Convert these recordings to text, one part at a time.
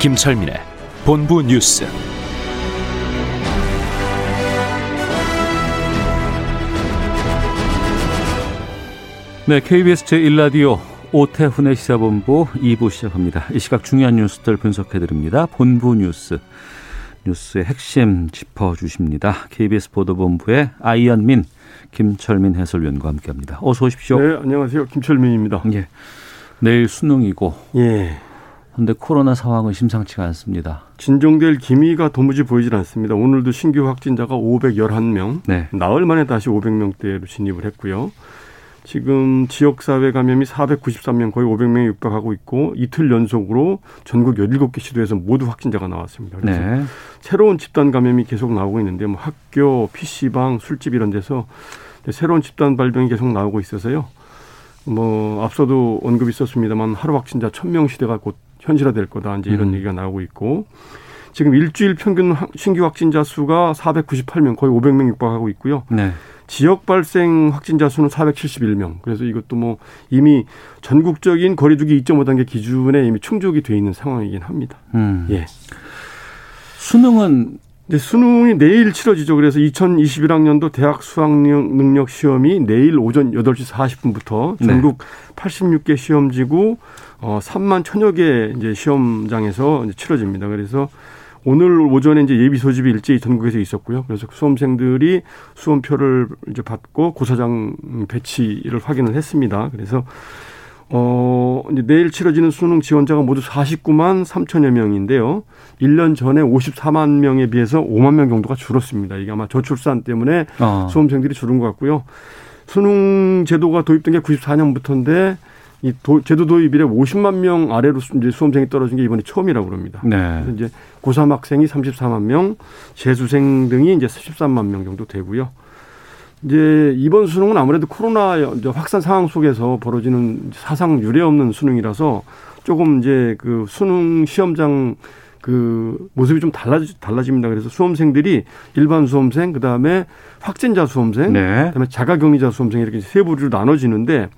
김철민의 본부 뉴스. 네, KBS 제1라디오 오태훈의 시사본부 2부 시작합니다. 이 시각 중요한 뉴스들 분석해드립니다. 본부 뉴스, 뉴스의 핵심 짚어주십니다. KBS 보도본부의 아이언민, 김철민 해설위원과 함께합니다. 어서 오십시오. 네, 안녕하세요. 김철민입니다. 예, 내일 수능이고, 예. 그런데 코로나 상황은 심상치가 않습니다. 진정될 기미가 도무지 보이질 않습니다. 오늘도 신규 확진자가 511명, 네, 나흘 만에 다시 500명대로 진입을 했고요. 지금 지역사회 감염이 493명, 거의 500명에 육박하고 있고 이틀 연속으로 전국 17개 시도에서 모두 확진자가 나왔습니다. 그래서 네, 새로운 집단 감염이 계속 나오고 있는데 뭐 학교, PC방, 술집 이런 데서 새로운 집단 발병이 계속 나오고 있어서요. 뭐 앞서도 언급이 있었습니다만 하루 확진자 1000명 시대가 곧 현실화될 거다 이제 이런 음. 얘기가 나오고 있고 지금 일주일 평균 확- 신규 확진자 수가 498명 거의 500명 육박하고 있고요. 네, 지역 발생 확진자 수는 471명. 그래서 이것도 뭐 이미 전국적인 거리두기 2.5단계 기준에 이미 충족이 돼 있는 상황이긴 합니다. 음. 예. 수능은 이제 수능이 내일 치러지죠. 그래서 2021학년도 대학 수학 능력 시험이 내일 오전 8시 40분부터 네. 전국 86개 시험지구 어 3만 천여 개 이제 시험장에서 이제 치러집니다. 그래서 오늘 오전에 이제 예비 소집이 일제히 전국에서 있었고요. 그래서 수험생들이 수험표를 이제 받고 고사장 배치를 확인을 했습니다. 그래서 어, 이제 내일 치러지는 수능 지원자가 모두 49만 3천여 명인데요. 1년 전에 54만 명에 비해서 5만 명 정도가 줄었습니다. 이게 아마 저출산 때문에 어, 수험생들이 줄은 것 같고요. 수능 제도가 도입된 게 94년부터인데 이 도, 제도 도입 이래 50만 명 아래로 수- 이제 수험생이 떨어진 게 이번에 처음이라고 그럽니다. 네, 그래서 이제 고3 학생이 34만 명, 재수생 등이 이제 13만 명 정도 되고요. 이제 이번 수능은 아무래도 코로나 확산 상황 속에서 벌어지는 사상 유례 없는 수능이라서 조금 이제 그 수능 시험장 그 모습이 좀 달라지, 달라집니다. 그래서 수험생들이 일반 수험생, 그 다음에 확진자 수험생, 네, 그다음에 자가격리자 수험생 이렇게 세 부류로 나눠지는데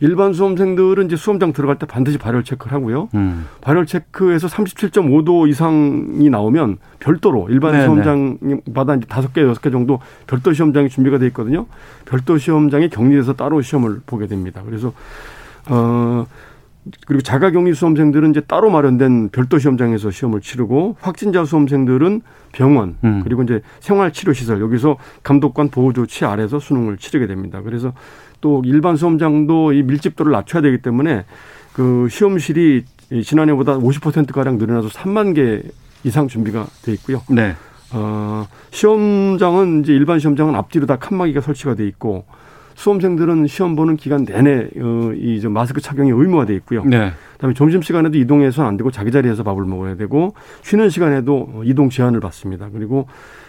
일반 수험생들은 이제 수험장 들어갈 때 반드시 발열 체크를 하고요. 음, 발열 체크에서 37.5도 이상이 나오면 별도로 일반 네네. 시험장마다 이제 다섯 개, 여섯 개 정도 별도 시험장이 준비가 돼 있거든요. 별도 시험장이 격리돼서 따로 시험을 보게 됩니다. 그래서 어 그리고 자가격리 수험생들은 이제 따로 마련된 별도 시험장에서 시험을 치르고 확진자 수험생들은 병원 음. 그리고 이제 생활치료시설 여기서 감독관 보호 조치 아래서 수능을 치르게 됩니다. 그래서 또 일반 수험장도 이 밀집도를 낮춰야 되기 때문에 그 시험실이 이 지난해보다 50% 가량 늘어나서 3만 개 이상 준비가 돼 있고요. 네, 어, 시험장은 이제 일반 시험장은 앞뒤로 다 칸막이가 설치가 돼 있고 수험생들은 시험 보는 기간 내내 어, 이저 마스크 착용이 의무화 돼 있고요. 네, 그다음에 점심 시간에도 이동해서는 안 되고 자기 자리에서 밥을 먹어야 되고 쉬는 시간에도 어, 이동 제한을 받습니다. 그리고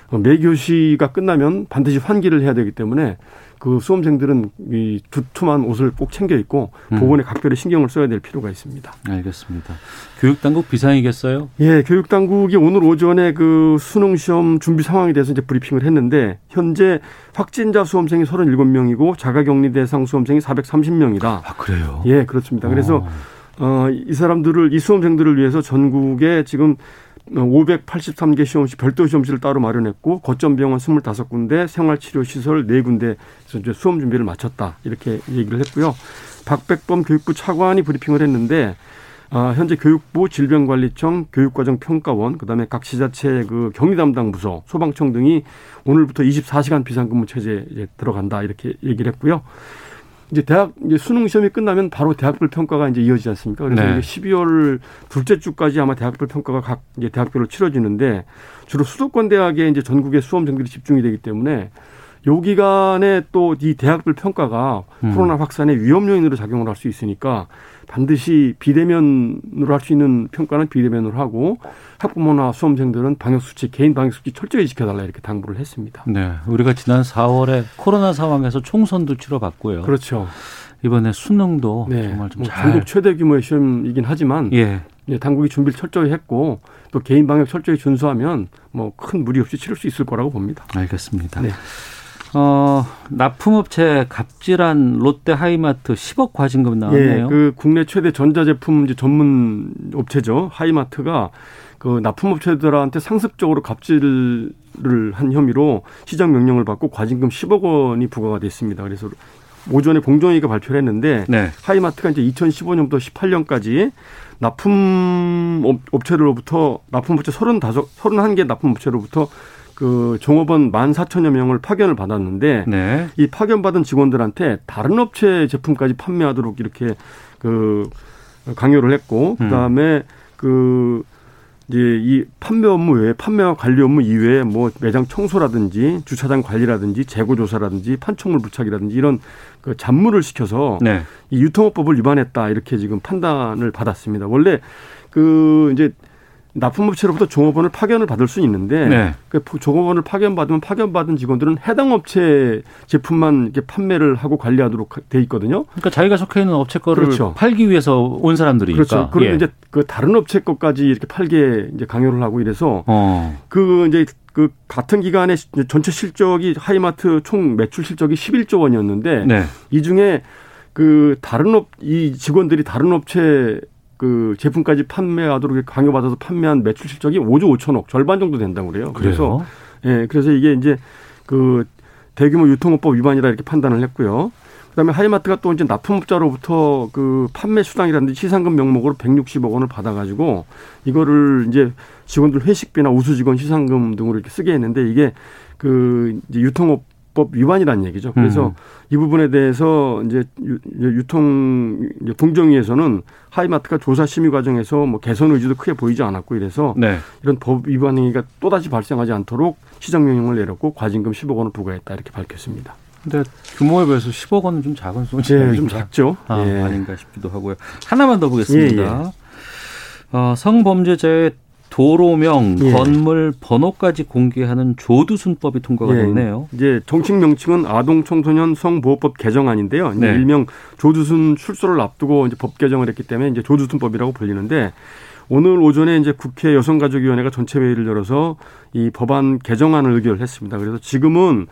어, 매 교시가 끝나면 반드시 환기를 해야 되기 때문에 그 수험생들은 이 두툼한 옷을 꼭 챙겨 입고 음. 보건에 각별히 신경을 써야 될 필요가 있습니다. 알겠습니다. 교육당국 비상이겠어요? 예, 교육 당국이 오늘 오전에 그 수능 시험 준비 상황에 대해서 이제 브리핑을 했는데 현재 확진자 수험생이 37명이고 자가격리 대상 수험생이 430명이다. 아 그래요? 예, 그렇습니다. 그래서 어. 어, 이 사람들을, 이 수험생들을 위해서 전국에 지금 583개 시험실, 별도 시험실을 따로 마련했고, 거점 병원 25군데, 생활치료 시설 4군데에서 이제 수험 준비를 마쳤다. 이렇게 얘기를 했고요. 박백범 교육부 차관이 브리핑을 했는데, 아, 현재 교육부 질병관리청 교육과정평가원 그다음에 각 지자체 그 격리 담당 부서 소방청 등이 오늘부터 24시간 비상근무 체제에 들어간다 이렇게 얘기를 했고요. 이제 대학 이제 수능 시험이 끝나면 바로 대학별 평가가 이제 이어지지 않습니까? 그래서 네. 이제 12월 둘째 주까지 아마 대학별 평가가 각 이제 대학별로 치러지는데 주로 수도권 대학에 이제 전국의 수험생들이 집중이 되기 때문에 요 기간에 또 이 대학별 평가가 음. 코로나 확산의 위험 요인으로 작용을 할 수 있으니까 반드시 비대면으로 할 수 있는 평가는 비대면으로 하고 학부모나 수험생들은 방역 수칙, 개인 방역 수칙 철저히 지켜달라 이렇게 당부를 했습니다. 네, 우리가 지난 4월에 코로나 상황에서 총선도 치러봤고요. 그렇죠. 이번에 수능도 네. 정말 좀 뭐 잘. 전국 최대 규모의 시험이긴 하지만 예, 예, 당국이 준비를 철저히 했고 또 개인 방역 철저히 준수하면 뭐 큰 무리 없이 치를 수 있을 거라고 봅니다. 알겠습니다. 네. 어, 납품업체 갑질한 롯데 하이마트 10억 과징금 나왔네요. 예, 그 국내 최대 전자제품 전문 업체죠. 하이마트가 그 납품업체들한테 상습적으로 갑질을 한 혐의로 시정 명령을 받고 과징금 10억 원이 부과가 됐습니다. 그래서 오전에 공정위가 발표를 했는데 네. 하이마트가 이제 2015년부터 18년까지 납품 업- 업체로부터 납품업체 35, 31개 납품업체로부터 그 종업원 14,000여 명을 파견을 받았는데 네. 이 파견받은 직원들한테 다른 업체 제품까지 판매하도록 이렇게 그 강요를 했고 그다음에 그 이제 이 판매 업무 외에 판매와 관리 업무 이외에 뭐 매장 청소라든지 주차장 관리라든지 재고 조사라든지 판촉물 부착이라든지 이런 그 잡무를 시켜서 네. 이 유통업법을 위반했다 이렇게 지금 판단을 받았습니다. 원래 그 이제 납품업체로부터 종업원을 파견을 받을 수 있는데 네. 그 종업원을 파견받으면 파견받은 직원들은 해당 업체 제품만 이렇게 판매를 하고 관리하도록 돼 있거든요. 그러니까 자기가 속해 있는 업체 거를 그렇죠. 팔기 위해서 온 사람들이니까. 그렇죠. 그런데 예. 이제 그 다른 업체 것까지 이렇게 팔게 이제 강요를 하고 이래서 어. 그 이제 그 같은 기간에 전체 실적이 하이마트 총 매출 실적이 11조 원이었는데 네. 이 중에 그 다른 업 이 직원들이 다른 업체 그 제품까지 판매하도록 강요받아서 판매한 매출 실적이 5조 5천억 절반 정도 된다고 그래요. 그래서 그래서 예, 그래서 이게 이제 그 대규모 유통업법 위반이라 이렇게 판단을 했고요. 그다음에 하이마트가 또 이제 납품업자로부터 그 판매 수당이라든지 시상금 명목으로 160억 원을 받아가지고 이거를 이제 직원들 회식비나 우수 직원 시상금 등으로 이렇게 쓰게 했는데 이게 그 이제 유통업 법 위반이라는 얘기죠. 그래서 음. 이 부분에 대해서 이제 유- 유통 이제 공정위에서는 하이마트가 조사 심의 과정에서 뭐 개선 의지도 크게 보이지 않았고 이래서 네. 이런 법 위반 행위가 또다시 발생하지 않도록 시정 명령을 내렸고 과징금 10억 원을 부과했다 이렇게 밝혔습니다. 근데 규모에 비해서 10억 원은 좀 작은 손이 예, 좀 작죠. 아, 예. 아닌가 싶기도 하고요. 하나만 더 보겠습니다. 예, 예. 어, 성범죄자의 도로명, 예. 건물 번호까지 공개하는 조두순법이 통과가 예. 됐네요. 이제 정식 명칭은 아동 청소년 성보호법 개정안인데요. 네. 일명 조두순 출소를 앞두고 이제 법 개정을 했기 때문에 이제 조두순법이라고 불리는데 오늘 오전에 이제 국회 여성가족위원회가 전체 회의를 열어서 이 법안 개정안을 의결했습니다. 그래서 지금은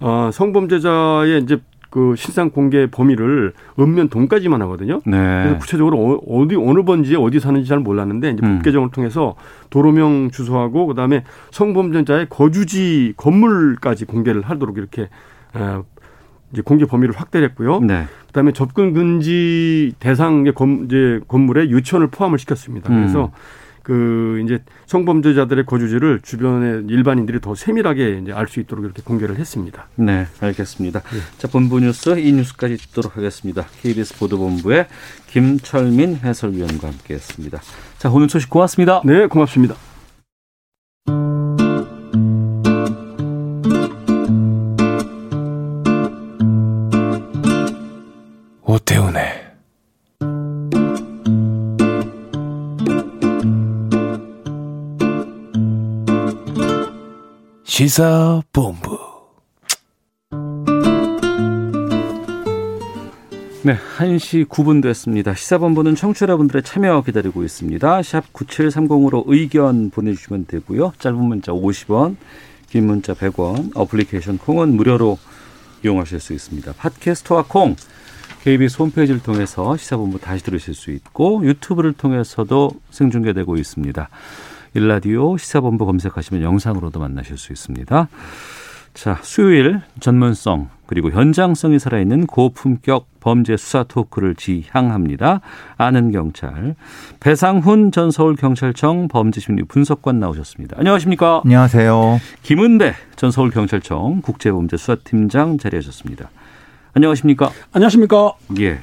어, 성범죄자의 이제 그 실상 공개 범위를 읍면 동까지만 하거든요. 네. 그래서 구체적으로 어- 어디 어느 번지에 어디 사는지 잘 몰랐는데 이제 음. 법 개정을 통해서 도로명 주소하고 그다음에 성범죄자의 거주지 건물까지 공개를 하도록 이렇게 어, 이제 공개 범위를 확대했고요. 네. 그다음에 접근 금지 대상의 건, 이제 건물에 유치원을 포함을 시켰습니다. 음. 그래서 그 이제 성범죄자들의 거주지를 주변의 일반인들이 더 세밀하게 이제 알 수 있도록 이렇게 공개를 했습니다. 네, 알겠습니다. 예. 자, 본부 뉴스 이 뉴스까지 듣도록 하겠습니다. KBS 보도본부의 김철민 해설위원과 함께했습니다. 자, 오늘 소식 고맙습니다. 네, 고맙습니다. 오태훈의 시사본부 네, 1시 9분 됐습니다. 시사본부는 청취자분들의 참여 기다리고 있습니다. 샵 9730으로 의견 보내주시면 되고요. 짧은 문자 50원, 긴 문자 100원, 어플리케이션 콩은 무료로 이용하실 수 있습니다. 팟캐스트와 콩, KBS 홈페이지를 통해서 시사본부 다시 들으실 수 있고 유튜브를 통해서도 생중계되고 있습니다. 일라디오 시사본부 검색하시면 영상으로도 만나실 수 있습니다. 자, 수요일 전문성 그리고 현장성이 살아있는 고품격 범죄 수사 토크를 지향합니다. 아는 경찰 배상훈 전 서울 경찰청 범죄심리 분석관 나오셨습니다. 안녕하십니까? 안녕하세요. 김은배 전 서울 경찰청 국제범죄 수사팀장 자리하셨습니다. 안녕하십니까? 안녕하십니까. 예.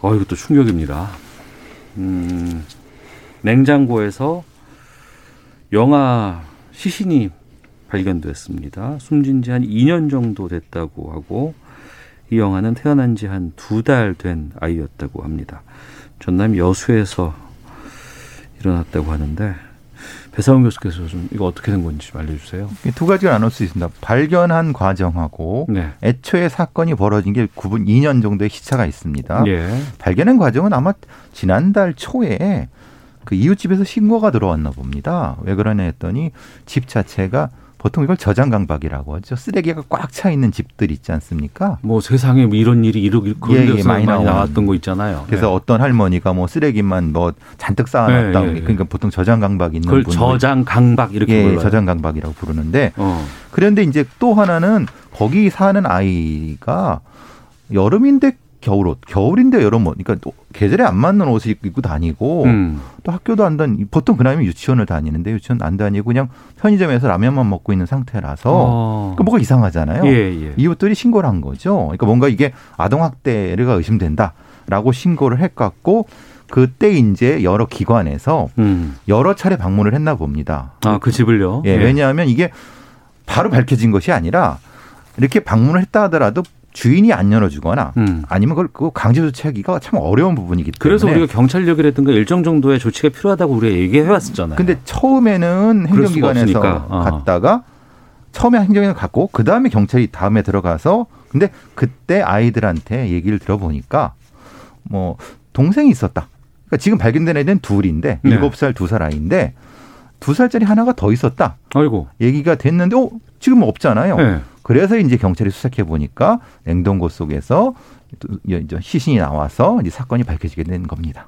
어, 이것도 충격입니다. 음, 냉장고에서 영화 시신이 발견됐습니다. 숨진 지 한 2년 정도 됐다고 하고 이 영아는 태어난 지 한 두 달 된 아이였다고 합니다. 전남 여수에서 일어났다고 하는데 배상훈 교수께서 좀 이거 어떻게 된 건지 좀 알려주세요. 두 가지가 나눌 수 있습니다. 발견한 과정하고 네. 애초에 사건이 벌어진 게 9분 2년 정도의 시차가 있습니다. 예. 발견한 과정은 아마 지난달 초에 그 이웃집에서 신고가 들어왔나 봅니다. 왜 그러냐 했더니 집 자체가 보통 이걸 저장강박이라고 하죠. 쓰레기가 꽉 차 있는 집들 있지 않습니까? 뭐 세상에 뭐 이런 일이 이러길 그런 예, 예, 많이 많이. 나왔던 거 있잖아요. 그래서 네. 어떤 할머니가 뭐 쓰레기만 뭐 잔뜩 쌓아놨다. 예, 예, 예. 그러니까 보통 저장강박 있는 그걸 분들 저장 강박 이렇게 예, 불러요. 저장강박이라고 부르는데 어. 그런데 이제 또 하나는 거기 사는 아이가 여름인데 겨울옷, 겨울인데 여름옷, 그러니까 또 계절에 안 맞는 옷을 입고 다니고 음. 또 학교도 안 다니, 보통 그나마 유치원을 다니는데 유치원 안 다니고 그냥 편의점에서 라면만 먹고 있는 상태라서 어. 그러니까 뭐가 이상하잖아요. 예, 예. 이웃들이 신고를 한 거죠. 그러니까 뭔가 이게 아동 학대가 의심된다라고 신고를 했갖고 그때 이제 여러 기관에서 음. 여러 차례 방문을 했나 봅니다. 아, 그 집을요? 예, 왜냐하면 이게 바로 밝혀진 것이 아니라 이렇게 방문을 했다 하더라도 주인이 안 열어주거나 음. 아니면 그걸 그거 강제 조치하기가 참 어려운 부분이기 때문에. 그래서 우리가 경찰력이라든가 일정 정도의 조치가 필요하다고 우리가 얘기해 왔었잖아요. 근데 처음에는 행정기관에서. 어. 갔다가 처음에 행정기관 갔고 그 다음에 경찰이 다음에 들어가서 근데 그때 아이들한테 얘기를 들어보니까 뭐 동생이 있었다. 그러니까 지금 발견된 애는 둘인데 네. 일곱 살두 살 아이인데 두 살짜리 하나가 더 있었다. 아이고. 얘기가 됐는데 어 지금 없잖아요. 네. 그래서 이제 경찰이 수색해 보니까 냉동고 속에서 시신이 나와서 이제 사건이 밝혀지게 된 겁니다.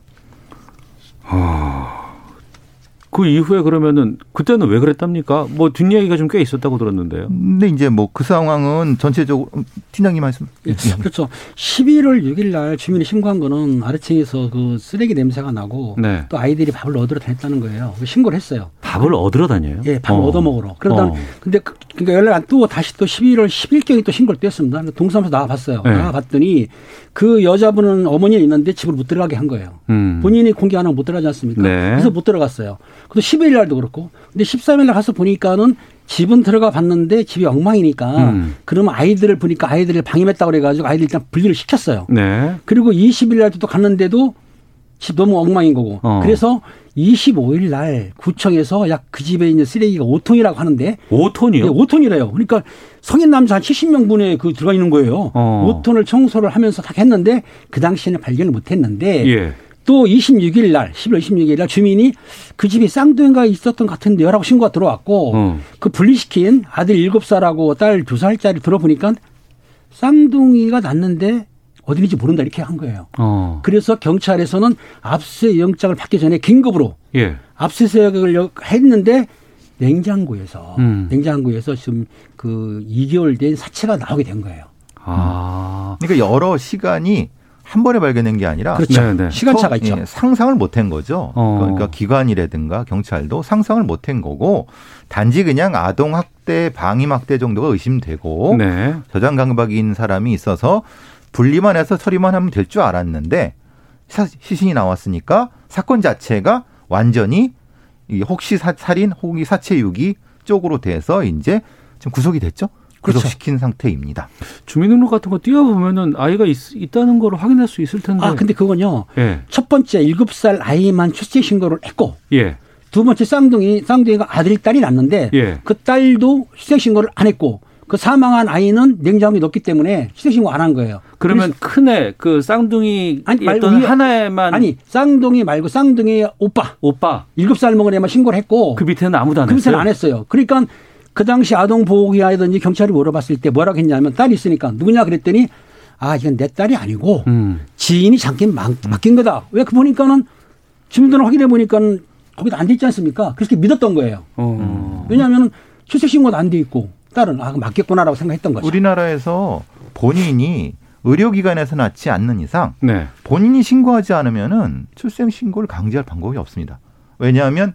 그 이후에 그러면은 그때는 왜 그랬답니까? 뭐 뒷이야기가 좀 꽤 있었다고 들었는데요. 근데 이제 뭐 그 상황은 전체적으로 음, 팀장님 말씀. 예, 그렇죠. 11월 6일 날 주민이 신고한 거는 아래층에서 그 쓰레기 냄새가 나고 네. 또 아이들이 밥을 얻으러 다녔다는 거예요. 신고를 했어요. 밥을 얻으러 다녀요? 예, 밥 어. 얻어 먹으러. 그러다 어. 근데 그, 그러니까 연락 안 뜨고 다시 또 11월 10일경에 또 신고를 또 했습니다. 그러니까 동사무소 나와 봤어요. 네. 나와 봤더니 그 여자분은 어머니는 있는데 집을 못 들어가게 한 거예요. 음. 본인이 공개 안 하면 못 들어가지 않습니까? 네. 그래서 못 들어갔어요. 그래도 11일 날도 그렇고. 근데 13일 날 가서 보니까는 집은 들어가 봤는데 집이 엉망이니까 음. 그러면 아이들을 보니까 아이들을 방임했다고 그래가지고 아이들 일단 분리를 시켰어요. 네. 그리고 20일 날도 또 갔는데도 집 너무 엉망인 거고. 어. 그래서 25일 날 구청에서 약 그 집에 있는 쓰레기가 5톤이라고 하는데 5톤이요? 예, 5톤이래요. 그러니까 성인 남자 한 70명분에 그 들어가 있는 거예요. 어. 5톤을 청소를 하면서 다 했는데 그 당시에는 발견을 못 했는데 예. 또 26일 날, 11월 26일 날 주민이 그 집에 쌍둥이가 있었던 것 같은데요 라고 신고가 들어왔고 어. 그 분리시킨 아들 7살하고 딸 2살짜리 들어보니까 쌍둥이가 났는데 어디인지 모른다 이렇게 한 거예요. 어. 그래서 경찰에서는 압수수색 영장을 받기 전에 긴급으로 예. 압수수색을 했는데 냉장고에서 음. 냉장고에서 지금 그 2개월 된 사체가 나오게 된 거예요. 아. 그러니까 여러 시간이 한 번에 발견된 게 아니라 그렇죠. 네, 네. 시간차가 처음, 있죠. 예, 상상을 못 한 거죠. 어. 그러니까 기관이라든가 경찰도 상상을 못 한 거고 단지 그냥 아동 학대, 방임 학대 정도가 의심되고 네. 저장 강박인 사람이 있어서 분리만 해서 처리만 하면 될 줄 알았는데 사- 시신이 나왔으니까 사건 자체가 완전히 이 혹시 사- 살인 혹은 사체 유기 쪽으로 돼서 이제 지금 구속이 됐죠. 그렇죠. 구속시킨 상태입니다. 주민등록 같은 거 띄워보면은 아이가 있, 있다는 걸 확인할 수 있을 텐데. 아 근데 그건요. 예. 첫 번째 7살 아이만 출생 신고를 했고 예. 두 번째 쌍둥이 쌍둥이가 아들 딸이 낳는데 예. 그 딸도 출생 신고를 안 했고 그 사망한 아이는 냉장고에 넣었기 때문에 출생 신고 안 한 거예요. 그러면 큰애 그 쌍둥이 아니, 말고 하나에만 아니 쌍둥이 말고 쌍둥이 오빠 오빠 일곱 살 먹은 애만 신고를 했고 그 밑에는 아무도 안그 했어요. 밑에는 안 했어요. 그러니까 그 당시 아동보호기관이든지 경찰이 물어봤을 때 뭐라고 했냐면 딸이 있으니까 누구냐 그랬더니 아 이건 내 딸이 아니고 음. 지인이 잠깐 막- 맡긴 거다. 왜 그 보니까는 주민등록 확인해 보니까는 거기다 안돼 있지 않습니까? 그래서 믿었던 거예요. 어. 왜냐하면 출생신고도 안 돼 있고 딸은 아 그럼 맞겠구나라고 생각했던 거죠. 우리나라에서 본인이 의료기관에서 낳지 않는 이상 네. 본인이 신고하지 않으면은 출생 신고를 강제할 방법이 없습니다. 왜냐하면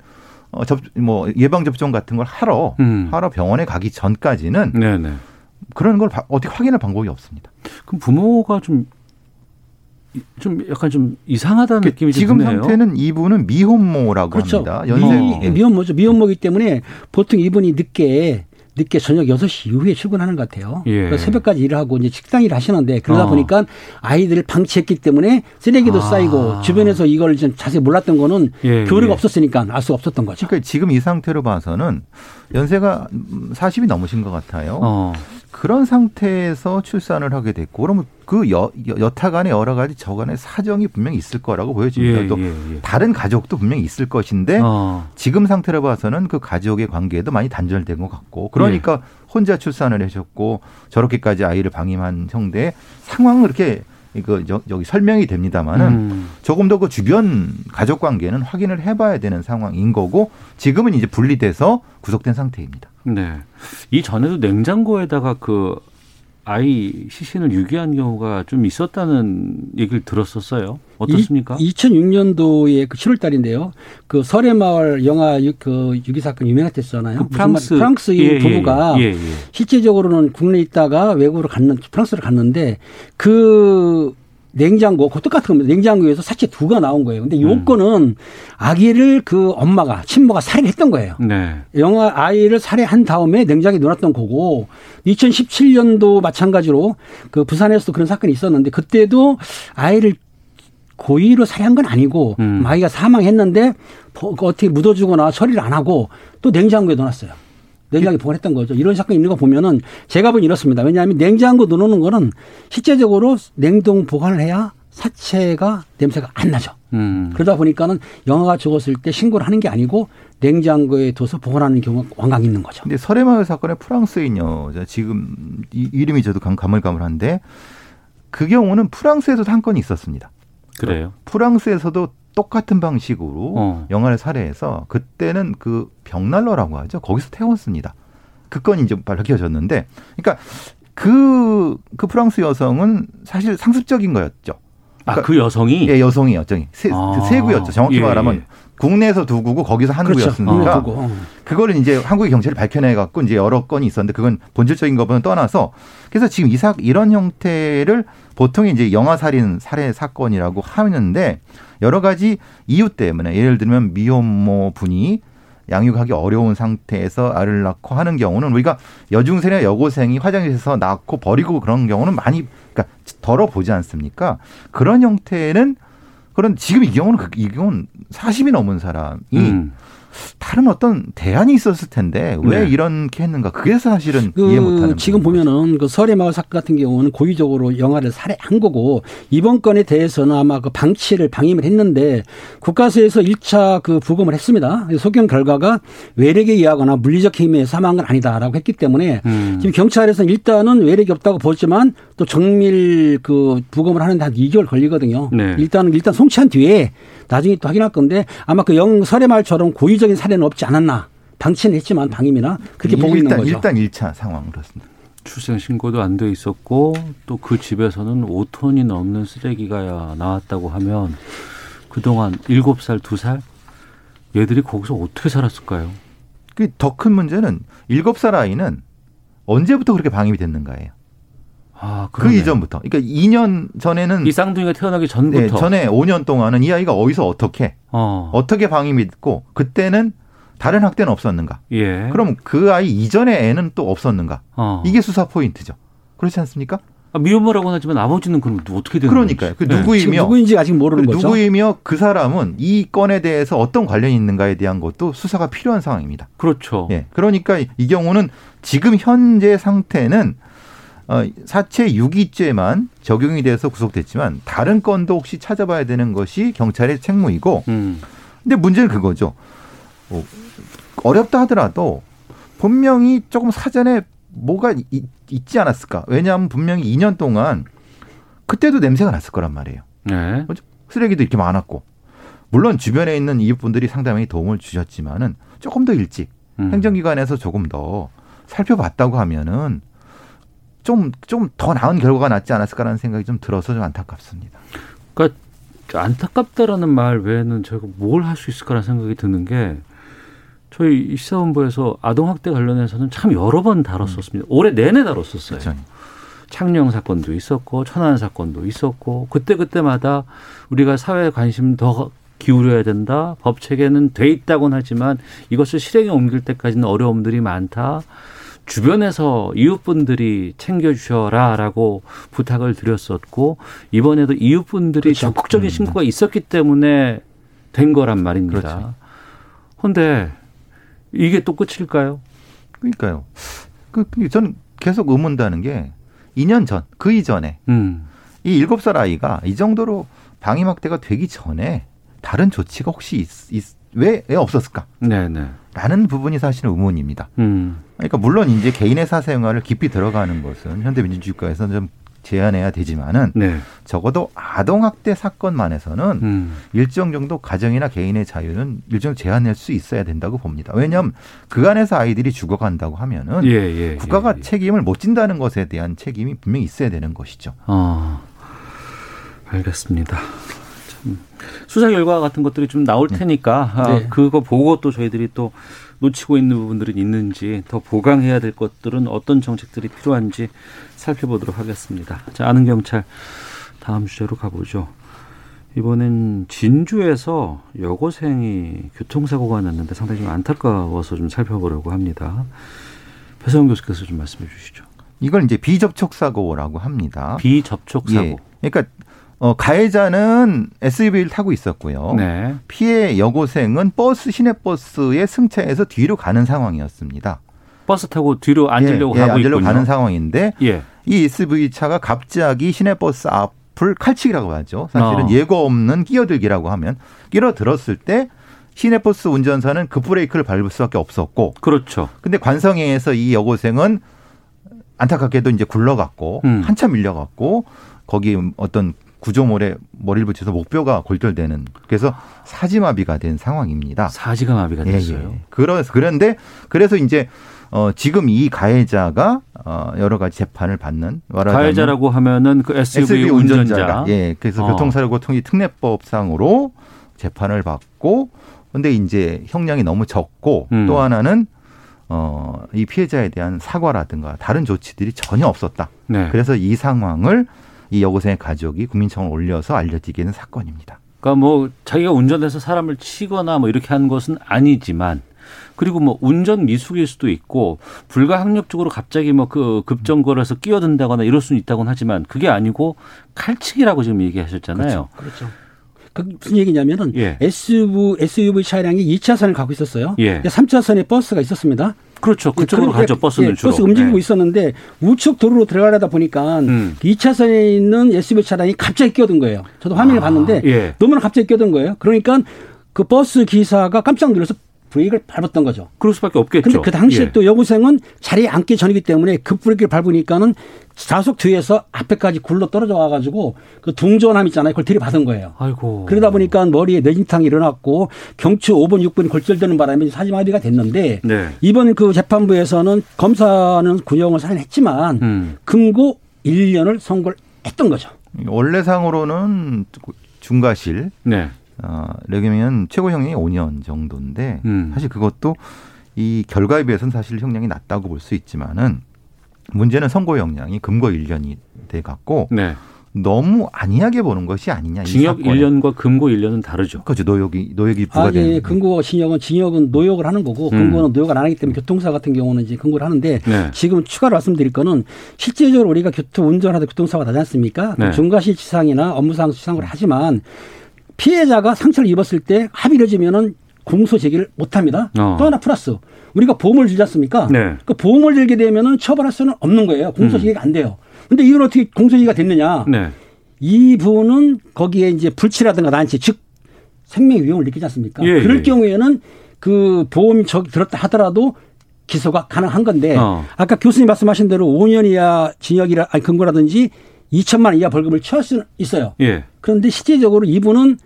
어, 접, 뭐 예방 접종 같은 걸 하러 음. 하러 병원에 가기 전까지는 네, 네. 그런 걸 바- 어떻게 확인할 방법이 없습니다. 그럼 부모가 좀, 좀 약간 좀 이상하다는 느낌이 좀 지금 드네요. 상태는 이분은 미혼모라고 그렇죠. 합니다. 연세 어. 미, 미혼모죠. 미혼모기 때문에 보통 이분이 늦게 늦게 저녁 6시 이후에 출근하는 것 같아요. 예. 그러니까 새벽까지 일을 하고 이제 식당 일을 하시는데 그러다 어. 보니까 아이들을 방치했기 때문에 쓰레기도 아. 쌓이고 주변에서 이걸 좀 자세히 몰랐던 거는 예, 교류가 예. 없었으니까 알 수가 없었던 거죠. 그러니까 지금 이 상태로 봐서는 연세가 40이 넘으신 것 같아요. 어. 그런 상태에서 출산을 하게 됐고 그러면 그 여, 여- 여타간에 여러 가지 저간의 사정이 분명히 있을 거라고 보여집니다. 예, 또 예, 예. 다른 가족도 분명히 있을 것인데 어. 지금 상태로 봐서는 그 가족의 관계도 많이 단절된 것 같고 그러니까 예. 혼자 출산을 하셨고 저렇게까지 아이를 방임한 형태의 상황은 이렇게 이거 저- 여기 설명이 됩니다만은 음. 조금 더 그 주변 가족 관계는 확인을 해봐야 되는 상황인 거고 지금은 이제 분리돼서 구속된 상태입니다. 네. 이 전에도 냉장고에다가 그 아이 시신을 유기한 경우가 좀 있었다는 얘기를 들었었어요. 어떻습니까? 2006년도에 그 7월 달인데요. 그 설해 마을 영화 유, 그 유기 사건 유명했댔잖아요. 그 프랑스 말- 프랑스 이 예, 예, 부부가 예, 예. 실제적으로는 국내에 있다가 외국으로 갔는 프랑스로 갔는데 그 냉장고, 그 똑같은 겁니다. 냉장고에서 사체 두가 나온 거예요. 근데 음. 요건은 아기를 그 엄마가, 친모가 살해했던 거예요. 네. 영아 아이를 살해한 다음에 냉장고에 넣어놨던 거고 2017년도 마찬가지로 그 부산에서도 그런 사건이 있었는데 그때도 아이를 고의로 살해한 건 아니고 음. 아이가 사망했는데 버- 그 어떻게 묻어주거나 처리를 안 하고 또 냉장고에 넣어놨어요. 냉장고에 보관했던 거죠. 이런 사건 있는 거 보면은 제가 보기 이렇습니다. 왜냐하면 냉장고 넣어놓는 거는 실제적으로 냉동 보관을 해야 사체가 냄새가 안 나죠. 음. 그러다 보니까는 영아가 죽었을 때 신고를 하는 게 아니고 냉장고에 둬서 보관하는 경우가 왕왕 있는 거죠. 근데 설해마을 사건의 프랑스인 여자 지금 이, 이름이 저도 감- 가물가물한데 그 경우는 프랑스에서도 한 건이 있었습니다. 그래요. 프랑스에서도 똑같은 방식으로 어. 영아를 살해해서 그때는 그 벽난로라고 하죠. 거기서 태웠습니다. 그 건이 이제 밝혀졌는데, 그러니까 그, 그 프랑스 여성은 사실 상습적인 거였죠. 아, 그 여성이 예, 여성이었죠. 세, 아. 세 구였죠. 정확히 예, 말하면 예. 국내에서 두 구고 거기서 한 그렇죠. 구였으니까 어, 그거. 어. 그거를 이제 한국의 경찰이 밝혀내 갖고 이제 여러 건이 있었는데 그건 본질적인 것보다는 떠나서 그래서 지금 이사 이런 형태를 보통 이제 영아 살인 살해 사건이라고 하는데 여러 가지 이유 때문에 예를 들면 미혼모 분이 양육하기 어려운 상태에서 아이를 낳고 하는 경우는 우리가 여중생이나 여고생이 화장실에서 낳고 버리고 그런 경우는 많이 그러니까 덜어 보지 않습니까? 그런 형태는 그런 지금 이 경우는 그- 이 경우는 40이 넘은 사람이 음. 다른 어떤 대안이 있었을 텐데 왜 네. 이렇게 했는가? 그게 사실은 그 이해 못하는 지금. 보면은 그 설해마을 사건 같은 경우는 고의적으로 영아를 살해한 거고 이번 건에 대해서는 아마 그 방치를 방임을 했는데 국가서에서 1차 그 부검을 했습니다. 소견 결과가 외력에 의하거나 물리적 힘에 사망한 건 아니다라고 했기 때문에 음. 지금 경찰에서는 일단은 외력이 없다고 보지만 또 정밀 그 부검을 하는데 한 2개월 걸리거든요. 네. 일단은 일단 송치한 뒤에 나중에 또 확인할 건데 아마 그영 설해마을처럼 고의적인 살해 는 없지 않았나. 방치는 했지만 방임이나 그렇게 보고 있는 일단 거죠. 일단 1차 상황으로습니다. 출생 신고도 안 돼 있었고 또 그 집에서는 5톤이 넘는 쓰레기가 나왔다고 하면 그동안 7살, 2살 얘들이 거기서 어떻게 살았을까요? 그 더 큰 문제는 7살 아이는 언제부터 그렇게 방임이 됐는가예요. 아, 그. 이전부터. 그러니까 2년 전에는 이 쌍둥이가 태어나기 전부터 네, 전에 5년 동안은 이 아이가 어디서 어떻게 어. 어떻게 방임이 됐고 그때는 다른 학대는 없었는가? 예. 그럼 그 아이 이전에 애는 또 없었는가? 어. 이게 수사 포인트죠. 그렇지 않습니까? 아, 미혼모라고는 하지만 아버지는 그럼 어떻게 되는 그러니까요. 그 거지? 네. 누구이며 누구인지 아직 모르는 그 거죠. 누구이며 그 사람은 이 건에 대해서 어떤 관련이 있는가에 대한 것도 수사가 필요한 상황입니다. 그렇죠. 예. 그러니까 이 경우는 지금 현재 상태는 어, 사체 유기죄만 적용이 돼서 구속됐지만 다른 건도 혹시 찾아봐야 되는 것이 경찰의 책무이고 음. 근데 문제는 그거죠. 어, 어렵다 하더라도 분명히 조금 사전에 뭐가 이- 있지 않았을까? 왜냐하면 분명히 2년 동안 그때도 냄새가 났을 거란 말이에요. 네. 쓰레기도 이렇게 많았고 물론 주변에 있는 이웃분들이 상당히 도움을 주셨지만은 조금 더 일찍 음. 행정기관에서 조금 더 살펴봤다고 하면은 좀 좀 더 나은 결과가 낫지 않았을까라는 생각이 좀 들어서 좀 안타깝습니다. 그러니까 안타깝다라는 말 외에는 저희가 뭘 할 수 있을까라는 생각이 드는 게 저희 이 시사본부에서 아동학대 관련해서는 참 여러 번 다뤘었습니다. 올해 내내 다뤘었어요. 그렇죠. 창녕 사건도 있었고 천안 사건도 있었고 그때 그때마다 우리가 사회 관심 더 기울여야 된다. 법 체계는 돼 있다고는 하지만 이것을 실행에 옮길 때까지는 어려움들이 많다. 주변에서 이웃분들이 챙겨주셔라라고 부탁을 드렸었고 이번에도 이웃분들이 그렇죠. 적극적인 신고가 있었기 때문에 된 거란 말입니다. 그렇지. 근데 이게 또 끝일까요? 그러니까요. 그, 그 저는 계속 의문다는 게 2년 전, 그 이전에 음. 이 7살 아이가 이 정도로 방위막대가 되기 전에 다른 조치가 혹시 있, 있- 왜, 왜 없었을까? 네네. 라는 부분이 사실은 의문입니다. 음. 그러니까 물론 이제 개인의 사생활을 깊이 들어가는 것은 현대민주주의국가에서는 좀 제한해야 되지만은 네. 적어도 아동 학대 사건만에서는 음. 일정 정도 가정이나 개인의 자유는 일정 제한할 수 있어야 된다고 봅니다. 왜냐하면 그 안에서 아이들이 죽어간다고 하면은 예, 예. 국가가 예, 예. 책임을 못 진다는 것에 대한 책임이 분명히 있어야 되는 것이죠. 어, 알겠습니다. 참, 수사 결과 같은 것들이 좀 나올 테니까 아, 네. 그거 보고 또 저희들이 또 놓치고 있는 부분들이 있는지 더 보강해야 될 것들은 어떤 정책들이 필요한지 살펴보도록 하겠습니다. 자, 아는 경찰 다음 주제로 가보죠. 이번엔 진주에서 여고생이 교통사고가 났는데 상당히 좀 안타까워서 좀 살펴보려고 합니다. 배성훈 교수께서 좀 말씀해 주시죠. 이걸 이제 비접촉 사고라고 합니다. 비접촉 사고. 예. 그러니까 어, 가해자는 SUV를 타고 있었고요. 네. 피해 여고생은 버스 시내버스의 승차해서 뒤로 가는 상황이었습니다. 버스 타고 뒤로 앉으려고 예, 예, 하고 앉으려고 있군요. 가는 상황인데 예. 이 SUV 차가 갑자기 시내버스 앞을 칼치기라고 하죠. 사실은 어. 예고 없는 끼어들기라고 하면 끼어들었을 때 시내버스 운전사는 급브레이크를 밟을 수밖에 없었고 그렇죠. 근데 관성에서 이 여고생은 안타깝게도 이제 굴러갔고 음. 한참 밀려갔고 거기 어떤 구조물에 머리를 붙여서 목뼈가 골절되는 그래서 사지마비가 된 상황입니다. 사지가 마비가 예, 됐어요. 예. 그러, 그런데 그래서 이제 어, 지금 이 가해자가 어, 여러 가지 재판을 받는 가해자라고 하면은 그 SUV, SUV 운전자. 운전자가 예 그래서 어. 교통사고통이 특례법상으로 재판을 받고 근데 이제 형량이 너무 적고 음. 또 하나는 어, 이 피해자에 대한 사과라든가 다른 조치들이 전혀 없었다. 네. 그래서 이 상황을 이 여고생의 가족이 국민청을 올려서 알려지게 된 사건입니다. 그러니까 뭐 자기가 운전해서 사람을 치거나 뭐 이렇게 한 것은 아니지만 그리고 뭐 운전 미숙일 수도 있고 불가항력적으로 갑자기 뭐 그 급정거려서 끼어든다거나 이럴 수는 있다고는 하지만 그게 아니고 칼치기라고 지금 얘기하셨잖아요. 그렇죠. 그 무슨 얘기냐면은 예. SUV, SUV 차량이 2차선을 가고 있었어요. 예. 3차선에 버스가 있었습니다. 그렇죠. 그쪽으로 가죠. 버스는 예, 주로. 버스 움직이고 네. 있었는데 우측 도로로 들어가려다 보니까 음. 2차선에 있는 SUV 차량이 갑자기 끼어든 거예요. 저도 화면을 아, 봤는데 예. 너무나 갑자기 끼어든 거예요. 그러니까 그 버스 기사가 깜짝 놀라서 브레이크를 밟았던 거죠. 그럴 수밖에 없겠죠. 근데 그 당시에 예. 또 여고생은 자리에 앉기 전이기 때문에 급 브레이크를 밟으니까는 좌석 뒤에서 앞에까지 굴러 떨어져 와가지고 그 둥전함 있잖아요. 그걸 들이받은 거예요. 아이고. 그러다 보니까 머리에 뇌진탕이 일어났고 경추 5분 6분이 골절되는 바람에 사지마비가 됐는데 네. 이번 그 재판부에서는 검사는 구형을 살인했지만 음. 금고 1년을 선고를 했던 거죠. 원래상으로는 중과실 네. 어, 여기면 최고 형량이 5년 정도인데 음. 사실 그것도 이 결과에 비해서는 사실 형량이 낮다고 볼 수 있지만은 문제는 선고 형량이 금고 1년이 돼 갖고 네. 너무 안이하게 보는 것이 아니냐 이 징역 사건에. 1년과 금고 1년은 다르죠. 그렇죠 노역이 노역이 아, 부과되는 예, 금고 징역은 징역은 노역을 하는 거고 음. 금고는 노역을 안 하기 때문에 교통사 같은 경우는 이제 금고를 하는데 네. 지금 추가로 말씀드릴 거는 실제적으로 우리가 교통 운전하다 교통사고가 나지 않습니까? 네. 중과실 치상이나 업무상 치상을 하지만 피해자가 상처를 입었을 때 합의를 지면은 공소 제기를 못 합니다. 어. 또 하나 플러스 우리가 보험을 들지 않습니까? 네. 그 보험을 들게 되면은 처벌할 수는 없는 거예요. 공소 제기가 안 돼요. 근데 이건 어떻게 공소 제기가 됐느냐? 네. 이 부분은 거기에 이제 불치라든가 난치 즉 생명 위험을 느끼지 않습니까? 예, 그럴 예. 경우에는 그 보험이 저기 들었다 하더라도 기소가 가능한 건데 어. 아까 교수님 말씀하신 대로 5년 이하 징역이라 아니 금고라든지 2천만 원 이하 벌금을 처할 수는 있어요. 예. 그런데 실제적으로 이분은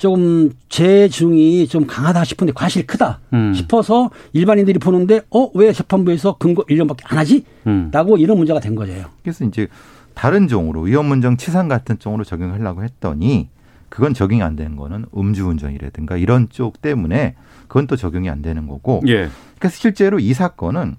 조금 재중이 좀 강하다 싶은데 과실이 크다 음. 싶어서 일반인들이 보는데 어 왜 재판부에서 금고 1년밖에 안 하지? 음. 라고 이런 문제가 된 거예요. 그래서 이제 다른 종으로 위험문정 치상 같은 종으로 적용하려고 했더니 그건 적용이 안 되는 거는 음주운전이라든가 이런 쪽 때문에 그건 또 적용이 안 되는 거고 예. 그래서 실제로 이 사건은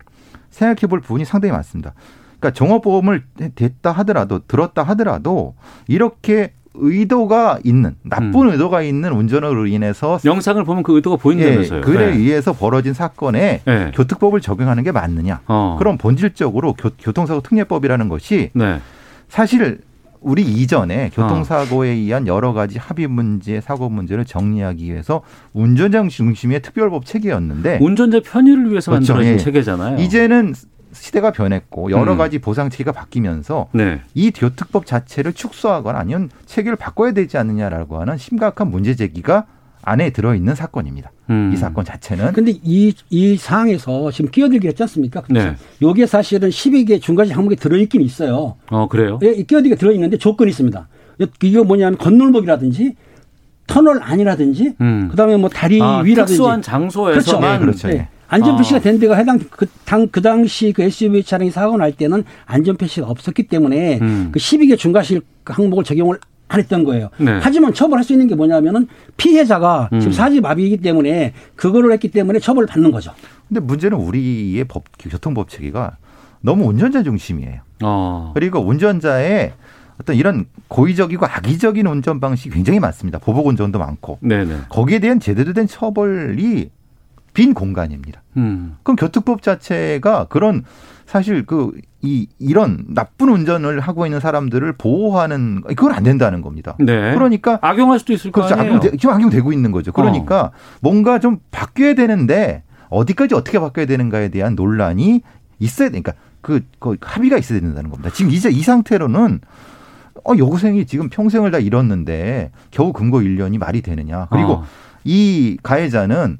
생각해 볼 부분이 상당히 많습니다. 그러니까 종합보험을 됐다 하더라도 들었다 하더라도 이렇게 의도가 있는 나쁜 의도가 있는 운전으로 인해서 영상을 보면 그 의도가 보인다면서요. 예, 그에 네. 의해서 벌어진 사건에 네. 교특법을 적용하는 게 맞느냐? 어. 그럼 본질적으로 교, 교통사고 특례법이라는 것이 네. 사실 우리 이전에 어. 교통사고에 의한 여러 가지 합의 문제, 사고 문제를 정리하기 위해서 운전자 중심의 특별법 체계였는데 운전자 편의를 위해서 그렇죠. 만들어진 예. 체계잖아요. 이제는 시대가 변했고 여러 음. 가지 보상 체계가 바뀌면서 네. 이 교특법 자체를 축소하거나 아니면 체계를 바꿔야 되지 않느냐라고 하는 심각한 문제 제기가 안에 들어있는 사건입니다. 음. 이 사건 자체는 근데 이, 이 사항에서 지금 끼어들기 했지 않습니까? 네. 요게 사실은 12개 중과시 항목에 들어있긴 있어요. 어 그래요? 예, 끼어들기가 들어있는데 조건이 있습니다. 이거 뭐냐면 건널목이라든지 터널 안이라든지 음. 그다음에 뭐 다리 아, 위라든지 특수한 장소에서만 그렇죠. 예. 안전 표시가 아. 된 데가 해당 그, 당, 그 당시 그 SUV 차량이 사고 날 때는 안전 표시가 없었기 때문에 음. 그 12개 중과실 항목을 적용을 안 했던 거예요. 네. 하지만 처벌할 수 있는 게 뭐냐면은 피해자가 음. 지금 사지마비이기 때문에 그거를 했기 때문에 처벌을 받는 거죠. 근데 문제는 우리의 법 교통법 체계가 너무 운전자 중심이에요. 어. 그리고 운전자의 어떤 이런 고의적이고 악의적인 운전 방식이 굉장히 많습니다. 보복 운전도 많고 네네. 거기에 대한 제대로 된 처벌이 빈 공간입니다. 음. 그럼 교특법 자체가 그런 사실 그 이 이런 나쁜 운전을 하고 있는 사람들을 보호하는 그건 안 된다는 겁니다. 네. 그러니까 악용할 수도 있을 거 그렇죠. 아니에요. 어. 악용, 지금 악용되고 있는 거죠. 그러니까 뭔가 좀 바뀌어야 되는데 어디까지 어떻게 바뀌어야 되는가에 대한 논란이 있어야 되니까 그, 그 합의가 있어야 된다는 겁니다. 지금 이제 이 상태로는 어, 여고생이 지금 평생을 다 잃었는데 겨우 금고 1년이 말이 되느냐. 그리고 어. 이 가해자는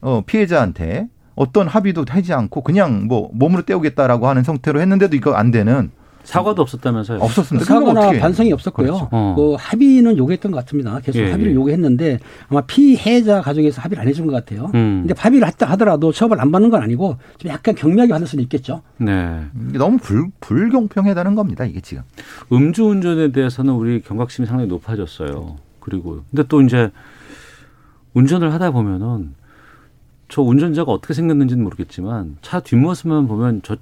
어, 피해자한테 어떤 합의도 하지 않고 그냥 뭐 몸으로 때우겠다라고 하는 상태로 했는데도 이거 안 되는 사과도 없었다면서요. 없었습니다. 어떻게 반성이 없었고요. 그렇죠. 어. 그 합의는 요구했던 것 같습니다. 계속 예, 합의를 예. 요구했는데 아마 피해자 가족에서 합의를 안 해준 것 같아요. 음. 근데 합의를 했다 하더라도 처벌 안 받는 건 아니고 좀 약간 경미하게 받을 수는 있겠죠. 네. 너무 불, 불공평하다는 겁니다. 이게 지금. 음주운전에 대해서는 우리 경각심이 상당히 높아졌어요. 그리고 근데 또 이제 운전을 하다 보면은 저 운전자가 어떻게 생겼는지는 모르겠지만 차 뒷모습만 보면 저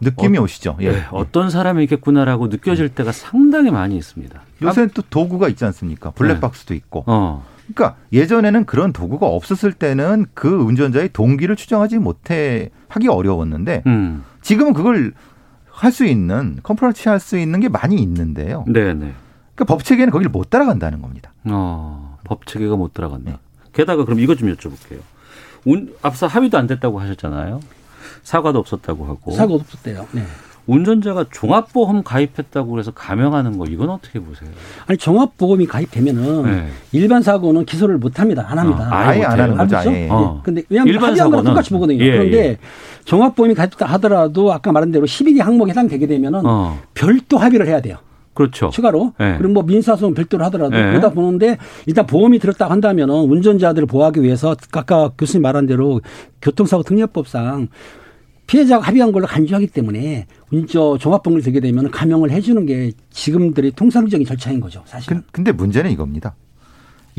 느낌이 어, 오시죠. 예. 네, 어떤 사람이겠구나라고 느껴질 때가 상당히 많이 있습니다. 요새는 또 도구가 있지 않습니까? 블랙박스도 있고. 어. 그러니까 예전에는 그런 도구가 없었을 때는 그 운전자의 동기를 추정하지 못해 하기 어려웠는데 음. 지금은 그걸 할 수 있는 컴프런치 할수 있는 게 많이 있는데요. 네, 네. 그러니까 법 체계는 거기를 못 따라간다는 겁니다. 어. 법 체계가 못 들어간다. 게다가 그럼 이것 좀 여쭤볼게요. 운, 앞서 합의도 안 됐다고 하셨잖아요. 사과도 없었다고 하고. 사고 없었대요. 네. 운전자가 종합보험 가입했다고 그래서 감형하는 거 이건 어떻게 보세요? 아니 종합보험이 가입되면은 네. 일반 사고는 기소를 못 합니다. 안 합니다. 아, 아예 안 하는 거죠. 아예. 네. 어. 근데 왜냐하면 일반 합의한 거랑 사고는. 똑같이 보거든요. 예, 그런데 예. 종합보험이 가입다 하더라도 아까 말한 대로 12개 항목에 해당되게 되면은 어. 별도 합의를 해야 돼요. 그렇죠. 추가로 네. 그리고 뭐 민사소송 별도로 하더라도 네. 그러다 보는데 일단 보험이 들었다고 한다면은 운전자들을 보호하기 위해서 아까 교수님 말한 대로 교통사고 특례법상 피해자가 합의한 걸로 간주하기 때문에 저 종합보험을 들게 되면 감형을 해주는 게 지금들의 통상적인 절차인 거죠 사실. 근- 근데 문제는 이겁니다.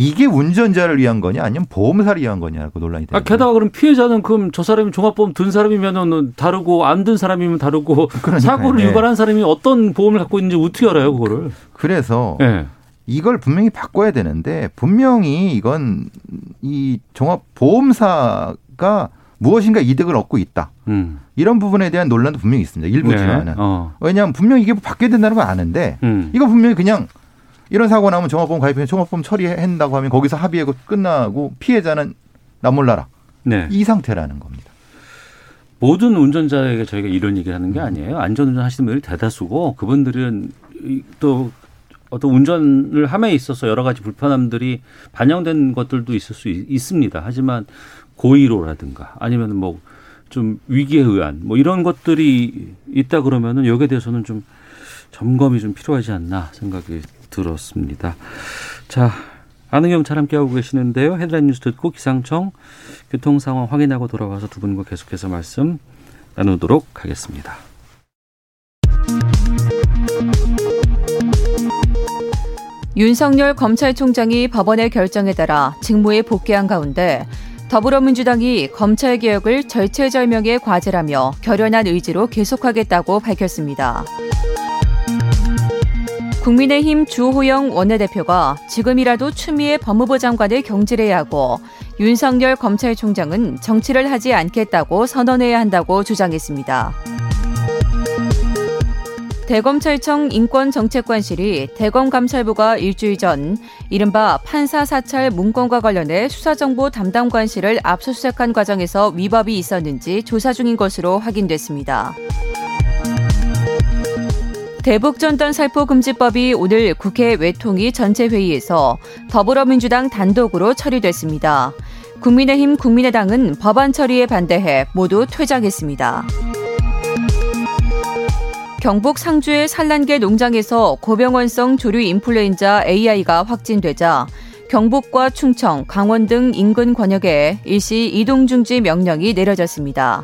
이게 운전자를 위한 거냐 아니면 보험사를 위한 거냐고 논란이 되는 아, 게다가 그럼 피해자는 그럼 저 사람이 종합보험 든 사람이면은 다르고 안 든 사람이면 다르고 그러니까요. 사고를 네. 유발한 사람이 어떤 보험을 갖고 있는지 어떻게 알아요, 그거를? 그래서 예. 이걸 분명히 바꿔야 되는데 분명히 이건 이 종합 보험사가 무엇인가 이득을 얻고 있다. 음. 이런 부분에 대한 논란도 분명히 있습니다. 일부지만은. 네. 어. 왜냐하면 분명히 이게 바뀌어야 된다는 건 아는데 음. 이거 분명히 그냥 이런 사고 나면 종합보험 가입해 종합보험 처리한다고 하면 거기서 합의하고 끝나고 피해자는 나 몰라라. 네. 이 상태라는 겁니다. 모든 운전자에게 저희가 이런 얘기를 하는 게 아니에요. 안전운전 하시는 분들이 대다수고 그분들은 이- 또 어떤 운전을 함에 있어서 여러 가지 불편함들이 반영된 것들도 있을 수 있, 있습니다. 하지만 고의로라든가 아니면 뭐 좀 위기에 의한 뭐 이런 것들이 있다 그러면은 여기에 대해서는 좀 점검이 좀 필요하지 않나 생각이 들었습니다. 자, 안은경 차 함께하고 계시는데요. 헤드라인 뉴스 듣고 기상청 교통 상황 확인하고 돌아와서 두 분과 계속해서 말씀 나누도록 하겠습니다. 윤석열 검찰총장이 법원의 결정에 따라 직무에 복귀한 가운데 더불어민주당이 검찰 개혁을 절체절명의 과제라며 결연한 의지로 계속하겠다고 밝혔습니다. 국민의힘 주호영 원내대표가 지금이라도 추미애 법무부 장관을 경질해야 하고 윤석열 검찰총장은 정치를 하지 않겠다고 선언해야 한다고 주장했습니다. 대검찰청 인권정책관실이 대검감찰부가 일주일 전 이른바 판사 사찰 문건과 관련해 수사정보 담당관실을 압수수색한 과정에서 위법이 있었는지 조사 중인 것으로 확인됐습니다. 대북전단 살포금지법이 오늘 국회 외통위 전체 회의에서 더불어민주당 단독으로 처리됐습니다. 국민의힘 국민의당은 법안 처리에 반대해 모두 퇴장했습니다. 경북 상주의 산란계 농장에서 고병원성 조류 인플루엔자 AI가 확진되자 경북과 충청, 강원 등 인근 권역에 일시 이동 중지 명령이 내려졌습니다.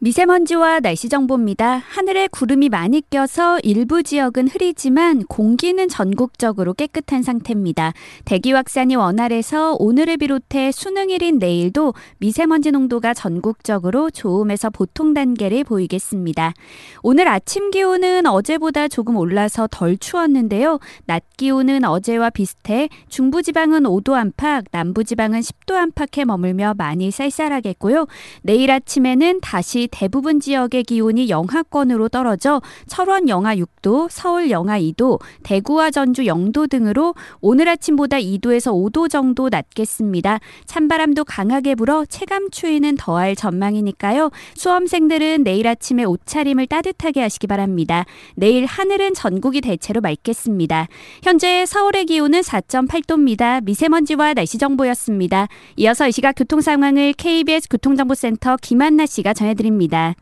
미세먼지와 날씨 정보입니다. 하늘에 구름이 많이 껴서 일부 지역은 흐리지만 공기는 전국적으로 깨끗한 상태입니다. 대기 확산이 원활해서 오늘을 비롯해 수능일인 내일도 미세먼지 농도가 전국적으로 좋음에서 보통 단계를 보이겠습니다. 오늘 아침 기온은 어제보다 조금 올라서 덜 추웠는데요. 낮 기온은 어제와 비슷해 중부지방은 5도 안팎, 남부지방은 10도 안팎에 머물며 많이 쌀쌀하겠고요. 내일 아침에는 다시 대부분 지역의 기온이 영하권으로 떨어져 철원 영하 6도, 서울 영하 2도, 대구와 전주 0도 등으로 오늘 아침보다 2도에서 5도 정도 낮겠습니다. 찬바람도 강하게 불어 체감 추위는 더할 전망이니까요. 수험생들은 내일 아침에 옷차림을 따뜻하게 하시기 바랍니다. 내일 하늘은 전국이 대체로 맑겠습니다. 현재 서울의 기온은 4.8도입니다. 미세먼지와 날씨 정보였습니다. 이어서 이 시각 교통 상황을 KBS 교통정보센터 김한나 씨가 전해드립니다. 있습니다.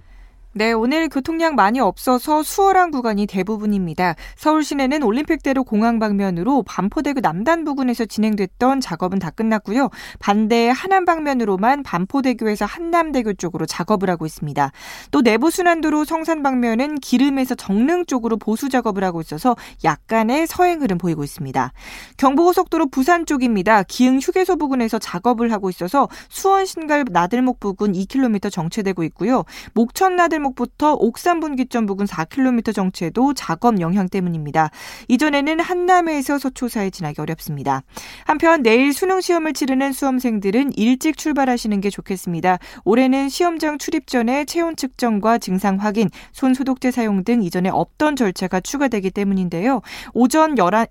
네, 오늘 교통량 많이 없어서 수월한 구간이 대부분입니다. 서울 시내는 올림픽대로 공항 방면으로 반포대교 남단 부근에서 진행됐던 작업은 다 끝났고요. 반대 하남 방면으로만 반포대교에서 한남대교 쪽으로 작업을 하고 있습니다. 또 내부 순환도로 성산 방면은 기름에서 정릉 쪽으로 보수 작업을 하고 있어서 약간의 서행 흐름 보이고 있습니다. 경부고속도로 부산 쪽입니다. 기흥 휴게소 부근에서 작업을 하고 있어서 수원 신갈 나들목 부근 2km 정체되고 있고요. 목천 나들목 골목부터 옥산 분기점 부근 4km 정체도 작업 영향 때문입니다. 이전에는 한남에서 서초사에 지나기 어렵습니다. 한편 내일 수능 시험을 치르는 수험생들은 일찍 출발하시는 게 좋겠습니다. 올해는 시험장 출입 전에 체온 측정과 증상 확인, 손 소독제 사용 등 이전에 없던 절차가 추가되기 때문인데요. 오전 11,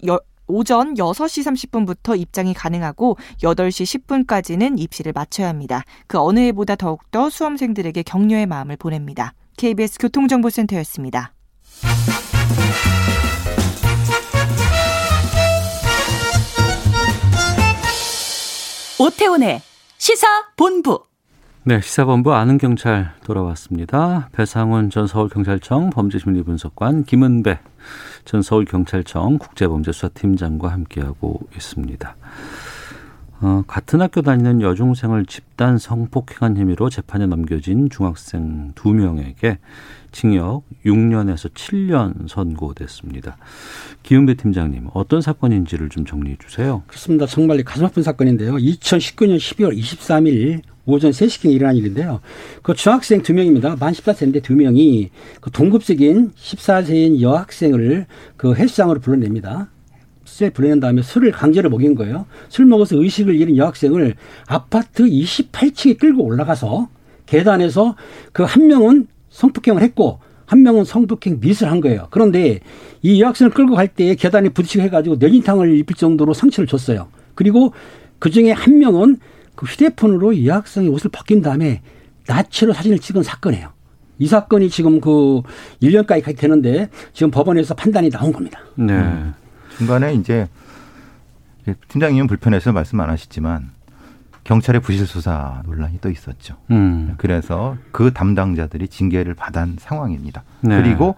오전 6시 30분부터 입장이 가능하고 8시 10분까지는 입시를 마쳐야 합니다. 그 어느 해보다 더욱더 수험생들에게 격려의 마음을 보냅니다. KBS 교통정보센터였습니다. 오태훈의 시사본부. 네, 시사본부 아는 경찰 돌아왔습니다. 배상훈 전 서울경찰청 범죄심리분석관, 김은배 전 서울경찰청 국제범죄수사팀장과 함께하고 있습니다. 어, 같은 학교 다니는 여중생을 집단 성폭행한 혐의로 재판에 넘겨진 중학생 두명에게 징역 6년에서 7년 선고됐습니다. 기은배 팀장님, 어떤 사건인지를 좀 정리해 주세요. 그렇습니다. 정말 가슴 아픈 사건인데요. 2019년 12월 23일 오전 3시경에 일어난 일인데요. 그 중학생 두 명입니다. 만 14세인데 두 명이 그 동급생인 14세인 여학생을 그 헬스장으로 불러냅니다. 에 불러낸 다음에 술을 강제로 먹인 거예요. 술 먹어서 의식을 잃은 여학생을 아파트 28층에 끌고 올라가서 계단에서 그 한 명은 성폭행을 했고 한 명은 성폭행 미술 한 거예요. 그런데 이 여학생을 끌고 갈 때 계단에 부딪히고 해가지고 뇌진탕을 입힐 정도로 상처를 줬어요. 그리고 그 중에 한 명은 그 휴대폰으로 이 여학생의 옷을 벗긴 다음에 나체로 사진을 찍은 사건이에요. 이 사건이 지금 그 1년까지 되는데 지금 법원에서 판단이 나온 겁니다. 네. 음. 중간에 이제 팀장님은 불편해서 말씀 안 하셨지만 경찰의 부실 수사 논란이 또 있었죠. 음. 그래서 그 담당자들이 징계를 받은 상황입니다. 네. 그리고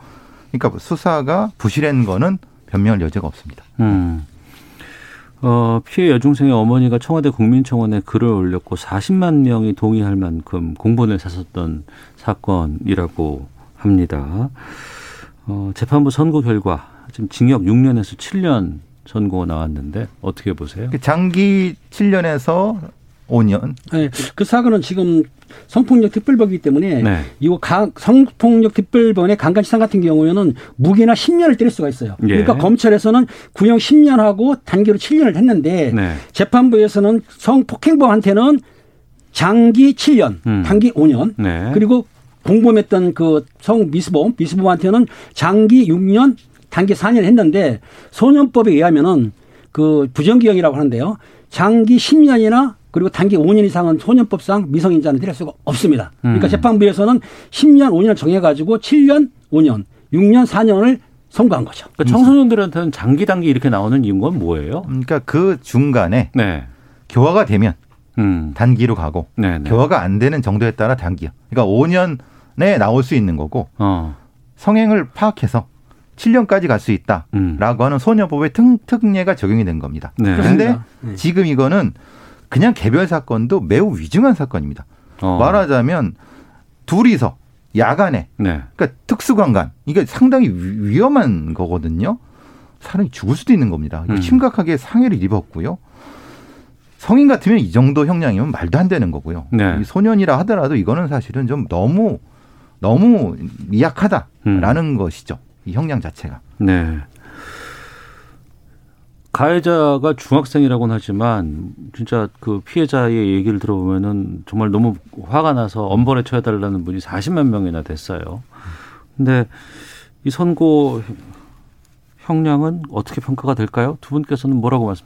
그러니까 수사가 부실한 거는 변명할 여지가 없습니다. 음. 어, 피해 여중생의 어머니가 청와대 국민청원에 글을 올렸고 40만 명이 동의할 만큼 공본을 샀었던 사건이라고 합니다. 어, 재판부 선고 결과 지금 징역 6년에서 7년 선고가 나왔는데 어떻게 보세요? 그 장기 7년에서 5년. 네, 그 사건은 지금 성폭력 특별법이기 때문에 네. 이거 강, 성폭력 특별법의 강간치상 같은 경우에는 무기나 10년을 때릴 수가 있어요. 예. 그러니까 검찰에서는 구형 10년하고 단계로 7년을 했는데 네. 재판부에서는 성폭행범한테는 장기 7년, 음. 단기 5년, 네. 그리고 공범했던 그 성미수범, 미수범한테는 장기 6년, 단기 4년 했는데 소년법에 의하면은 그 부정기형이라고 하는데요. 장기 10년이나 그리고 단기 5년 이상은 소년법상 미성인자는 때릴 수가 없습니다. 그러니까 음. 재판부에서는 10년, 5년을 정해가지고 7년, 5년, 6년, 4년을 선고한 거죠. 그러니까 청소년들한테는 장기 단기 이렇게 나오는 이유가 뭐예요? 그러니까 그 중간에 네. 교화가 되면 음. 단기로 가고 네, 네. 교화가 안 되는 정도에 따라 단기요. 그러니까 5년에 나올 수 있는 거고 어. 성행을 파악해서 7년까지 갈 수 있다라고 하는 소녀법의 특, 특례가 적용이 된 겁니다. 음. 네. 그런데. 네. 지금 이거는 그냥 개별 사건도 매우 위중한 사건입니다. 어. 말하자면 둘이서 야간에 네. 그러니까 특수관관 이게 상당히 위- 위험한 거거든요. 사람이 죽을 수도 있는 겁니다. 음. 심각하게 상해를 입었고요. 성인 같으면 이 정도 형량이면 말도 안 되는 거고요. 네. 이 소년이라 하더라도 이거는 사실은 좀 너무 너무 미약하다라는 음. 것이죠. 이 형량 자체가. 네. 가해자가 중학생이라고는 하지만 진짜 그 피해자의 얘기를 들어보면은 정말 너무 화가 나서 엄벌에 처해달라는 분이 40만 명이나 됐어요. 근데 이 선고 형량은 어떻게 평가가 될까요? 두 분께서는 뭐라고 말씀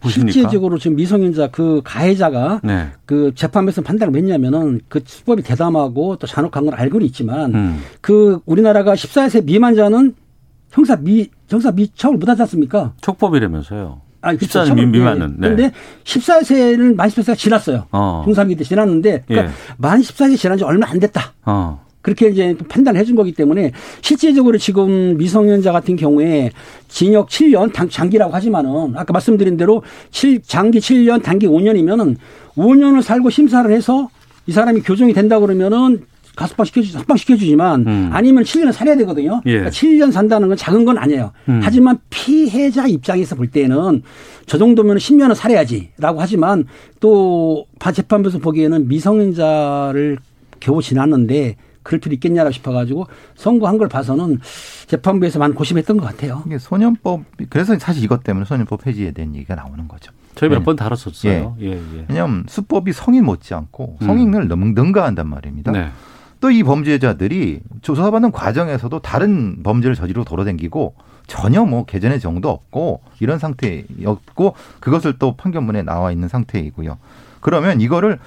보십니까? 실제적으로 지금 미성년자 그 가해자가 네. 그 재판에서 판단을 했냐면은 그 수법이 대담하고 또 잔혹한 건 알고는 있지만 음. 그 우리나라가 14세 미만자는 형사 미 형사 미처벌 못하지 않습니까? 촉법이라면서요. 아니, 그렇죠. 14세 처벌, 미- 미만은. 네. 그런데 14세는 만 14세가 지났어요. 어. 중3기 때 지났는데 그러니까 예. 만 14세 지난 지 얼마 안 됐다. 어. 그렇게 이제 판단을 해준 거기 때문에 실제적으로 지금 미성년자 같은 경우에 징역 7년 당- 장기라고 하지만은 아까 말씀드린 대로 7, 장기 7년 단기 5년이면은 5년을 살고 심사를 해서 이 사람이 교정이 된다 그러면은 가석방 시켜주, 석방 시켜주지만 음. 아니면 7년을 살아야 되거든요. 예. 그러니까 7년 산다는 건 작은 건 아니에요. 음. 하지만 피해자 입장에서 볼 때는 저 정도면 10년은 살아야지라고 하지만 또 재판부에서 보기에는 미성년자를 겨우 지났는데 그럴 필요 있겠냐라고 싶어가지고 선고한 걸 봐서는 재판부에서 많이 고심했던 것 같아요. 이게 소년법 그래서 사실 이것 때문에 소년법 폐지에 대한 얘기가 나오는 거죠. 저희 몇 네. 번 다뤘었어요. 예, 예. 왜냐하면 수법이 성인 못지않고 성인을 너무 능가한단 말입니다. 네. 또이 범죄자들이 조사받는 과정에서도 다른 범죄를 저지르고 돌아다니고 전혀 뭐 개전의 정도 없고 이런 상태였고 그것을 또 판결문에 나와 있는 상태이고요. 그러면 이거를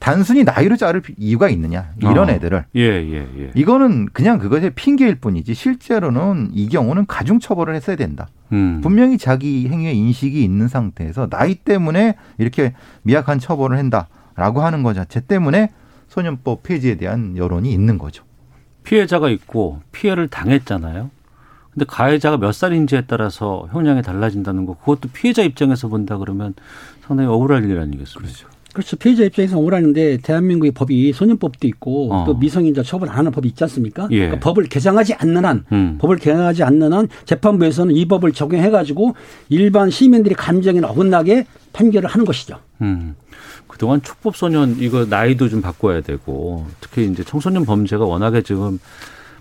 단순히 나이로 자를 이유가 있느냐 이런 어. 애들을 예, 예, 예. 이거는 그냥 그것의 핑계일 뿐이지 실제로는 이 경우는 가중 처벌을 했어야 된다. 음. 분명히 자기 행위의 인식이 있는 상태에서 나이 때문에 이렇게 미약한 처벌을 한다라고 하는 것 자체 때문에 소년법 폐지에 대한 여론이 있는 거죠. 피해자가 있고 피해를 당했잖아요. 근데 가해자가 몇 살인지에 따라서 형량이 달라진다는 거 그것도 피해자 입장에서 본다 그러면 상당히 억울할 일 아니겠습니까? 그렇죠. 피해자 입장에서 억울하는데 대한민국의 법이 소년법도 있고 어. 또 미성년자 처벌 안 하는 법이 있지 않습니까? 예. 그러니까 법을 개정하지 않는 한 음. 법을 개정하지 않는 한 재판부에서는 이 법을 적용해 가지고 일반 시민들의 감정에 어긋나게 판결을 하는 것이죠. 음. 그동안 촉법 소년 이거 나이도 좀 바꿔야 되고 특히 이제 청소년 범죄가 워낙에 지금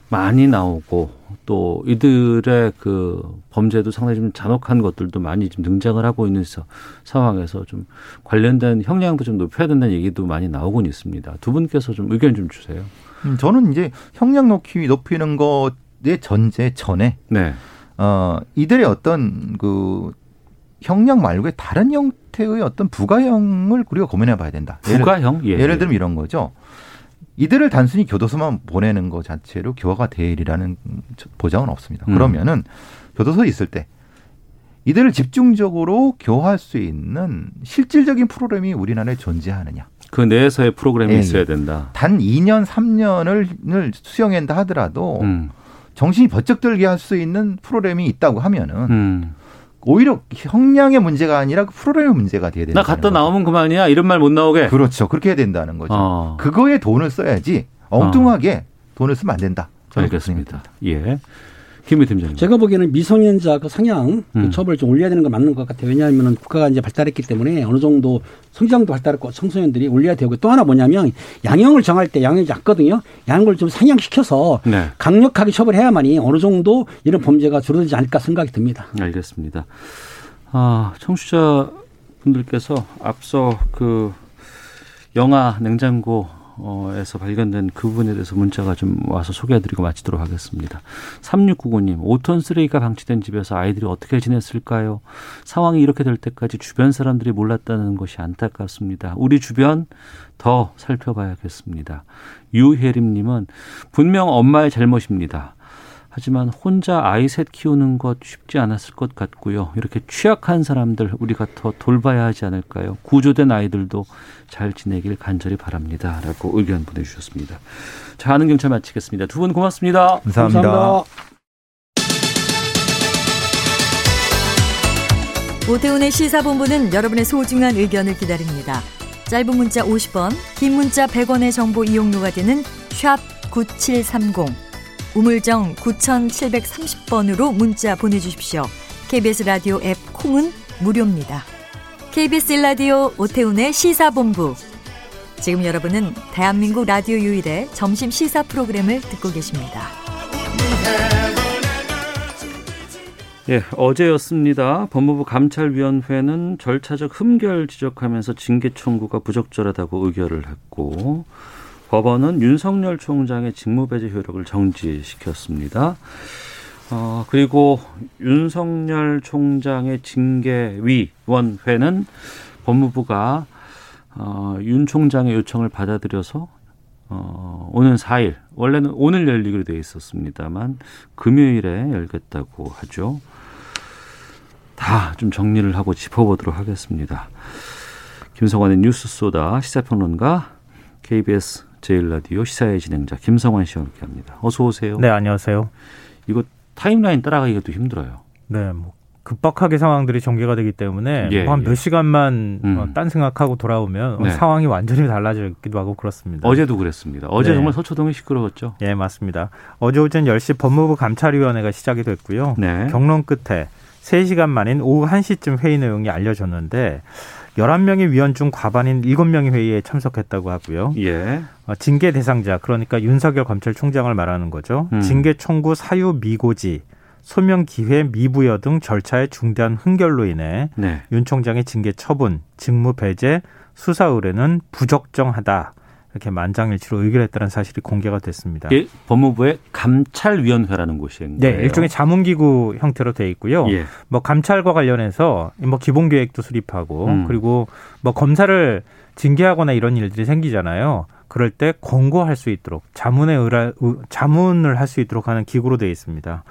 많이 나오고 또 이들의 그 범죄도 상당히 좀 잔혹한 것들도 많이 좀 등장을 하고 있는 서- 상황에서 좀 관련된 형량도 좀 높여야 된다는 얘기도 많이 나오곤 있습니다. 두 분께서 좀 의견 좀 주세요. 음, 저는 이제 형량 높이 높이는 것의 전제 전에 네. 어 이들의 어떤 그 형량 말고의 다른 형태의 어떤 부가형을 우리가 고민해 봐야 된다. 예를- 부가형? 예, 예를 예. 들면 이런 거죠. 이들을 단순히 교도소만 보내는 것 자체로 교화가 되리라는 보장은 없습니다. 음. 그러면은 교도소에 있을 때 이들을 집중적으로 교화할 수 있는 실질적인 프로그램이 우리나라에 존재하느냐. 그 내에서의 프로그램이 예, 있어야 예. 된다. 단 2년, 3년을 수용한다 하더라도 음. 정신이 번쩍 들게 할 수 있는 프로그램이 있다고 하면은 음. 오히려 형량의 문제가 아니라 그 프로그램의 문제가 돼야 된다. 나 갔다 나오면 그만이야. 이런 말 못 나오게. 그렇죠. 그렇게 해야 된다는 거죠. 어. 그거에 돈을 써야지 엉뚱하게 돈을 쓰면 안 된다. 알겠습니다. 예. 김미 팀장님. 제가 보기에는 미성년자 그 상향 그 음. 처벌을 좀 올려야 되는 거 맞는 것 같아요. 왜냐하면 국가가 이제 발달했기 때문에 어느 정도 성장도 발달했고 청소년들이 올려야 되고 또 하나 뭐냐면 양형을 정할 때 양형이 작거든요. 양형을 좀 상향시켜서 네. 강력하게 처벌해야만이 어느 정도 이런 범죄가 줄어들지 않을까 생각이 듭니다. 알겠습니다. 아, 청취자 분들께서 앞서 그 영화 냉장고 에서 발견된 그 부분에 대해서 문자가 좀 와서 소개해드리고 마치도록 하겠습니다. 3699님, 5톤 쓰레기가 방치된 집에서 아이들이 어떻게 지냈을까요? 상황이 이렇게 될 때까지 주변 사람들이 몰랐다는 것이 안타깝습니다. 우리 주변 더 살펴봐야겠습니다. 유혜림님은 분명 엄마의 잘못입니다. 하지만 혼자 아이 셋 키우는 것 쉽지 않았을 것 같고요. 이렇게 취약한 사람들 우리가 더 돌봐야 하지 않을까요? 구조된 아이들도 잘 지내길 간절히 바랍니다. 라고 의견 보내주셨습니다. 자, 아는 경찰 마치겠습니다. 두 분 고맙습니다. 감사합니다. 오태훈의 시사본부는 여러분의 소중한 의견을 기다립니다. 짧은 문자 50원, 긴 문자 100원의 정보 이용료가 되는 샵 9730, 우물정 9730번으로 문자 보내주십시오. KBS 라디오 앱 콩은 무료입니다. KBS 라디오 오태훈의 시사본부. 지금 여러분은 대한민국 라디오 유일의 점심 시사 프로그램을 듣고 계십니다. 예, 어제였습니다. 법무부 감찰위원회는 절차적 흠결 지적하면서 징계 청구가 부적절하다고 의결을 했고 법원은 윤석열 총장의 직무배제 효력을 정지시켰습니다. 어, 그리고 윤석열 총장의 징계위원회는 법무부가 어, 윤 총장의 요청을 받아들여서 어, 오는 4일, 원래는 오늘 열리기로 돼 있었습니다만 금요일에 열겠다고 하죠. 다 좀 정리를 하고 짚어보도록 하겠습니다. 김성환의 뉴스 소다 시사평론가 KBS 제일라디오 시사의 진행자 김성환 씨와 함께합니다. 어서 오세요. 네, 안녕하세요. 이거 타임라인 따라가기가 또 힘들어요. 네, 뭐 급박하게 상황들이 전개가 되기 때문에 예, 뭐한 예. 몇 시간만 음. 어, 딴 생각하고 돌아오면 네. 상황이 완전히 달라지기도 하고 그렇습니다. 어제도 그랬습니다. 어제 네. 정말 서초동이 시끄러웠죠. 예, 맞습니다. 어제 오전 10시 법무부 감찰위원회가 시작이 됐고요. 네. 경론 끝에 3시간 만인 오후 1시쯤 회의 내용이 알려졌는데 11명의 위원 중 과반인 7명이 회의에 참석했다고 하고요. 예. 어, 징계 대상자 그러니까 윤석열 검찰총장을 말하는 거죠. 음. 징계 청구 사유 미고지, 소명 기회 미부여 등 절차의 중대한 흥결로 인해 네. 윤 총장의 징계 처분, 직무 배제, 수사 의뢰는 부적정하다. 이렇게 만장일치로 의결했다는 사실이 공개가 됐습니다. 이게 법무부의 감찰위원회라는 곳인 네. 일종의 자문기구 형태로 돼 있고요. 예. 뭐 감찰과 관련해서 뭐 기본 계획도 수립하고 음. 그리고 뭐 검사를 징계하거나 이런 일들이 생기잖아요. 그럴 때 권고할 수 있도록 자문에 의라, 의- 자문을 할 수 있도록 하는 기구로 되어 있습니다.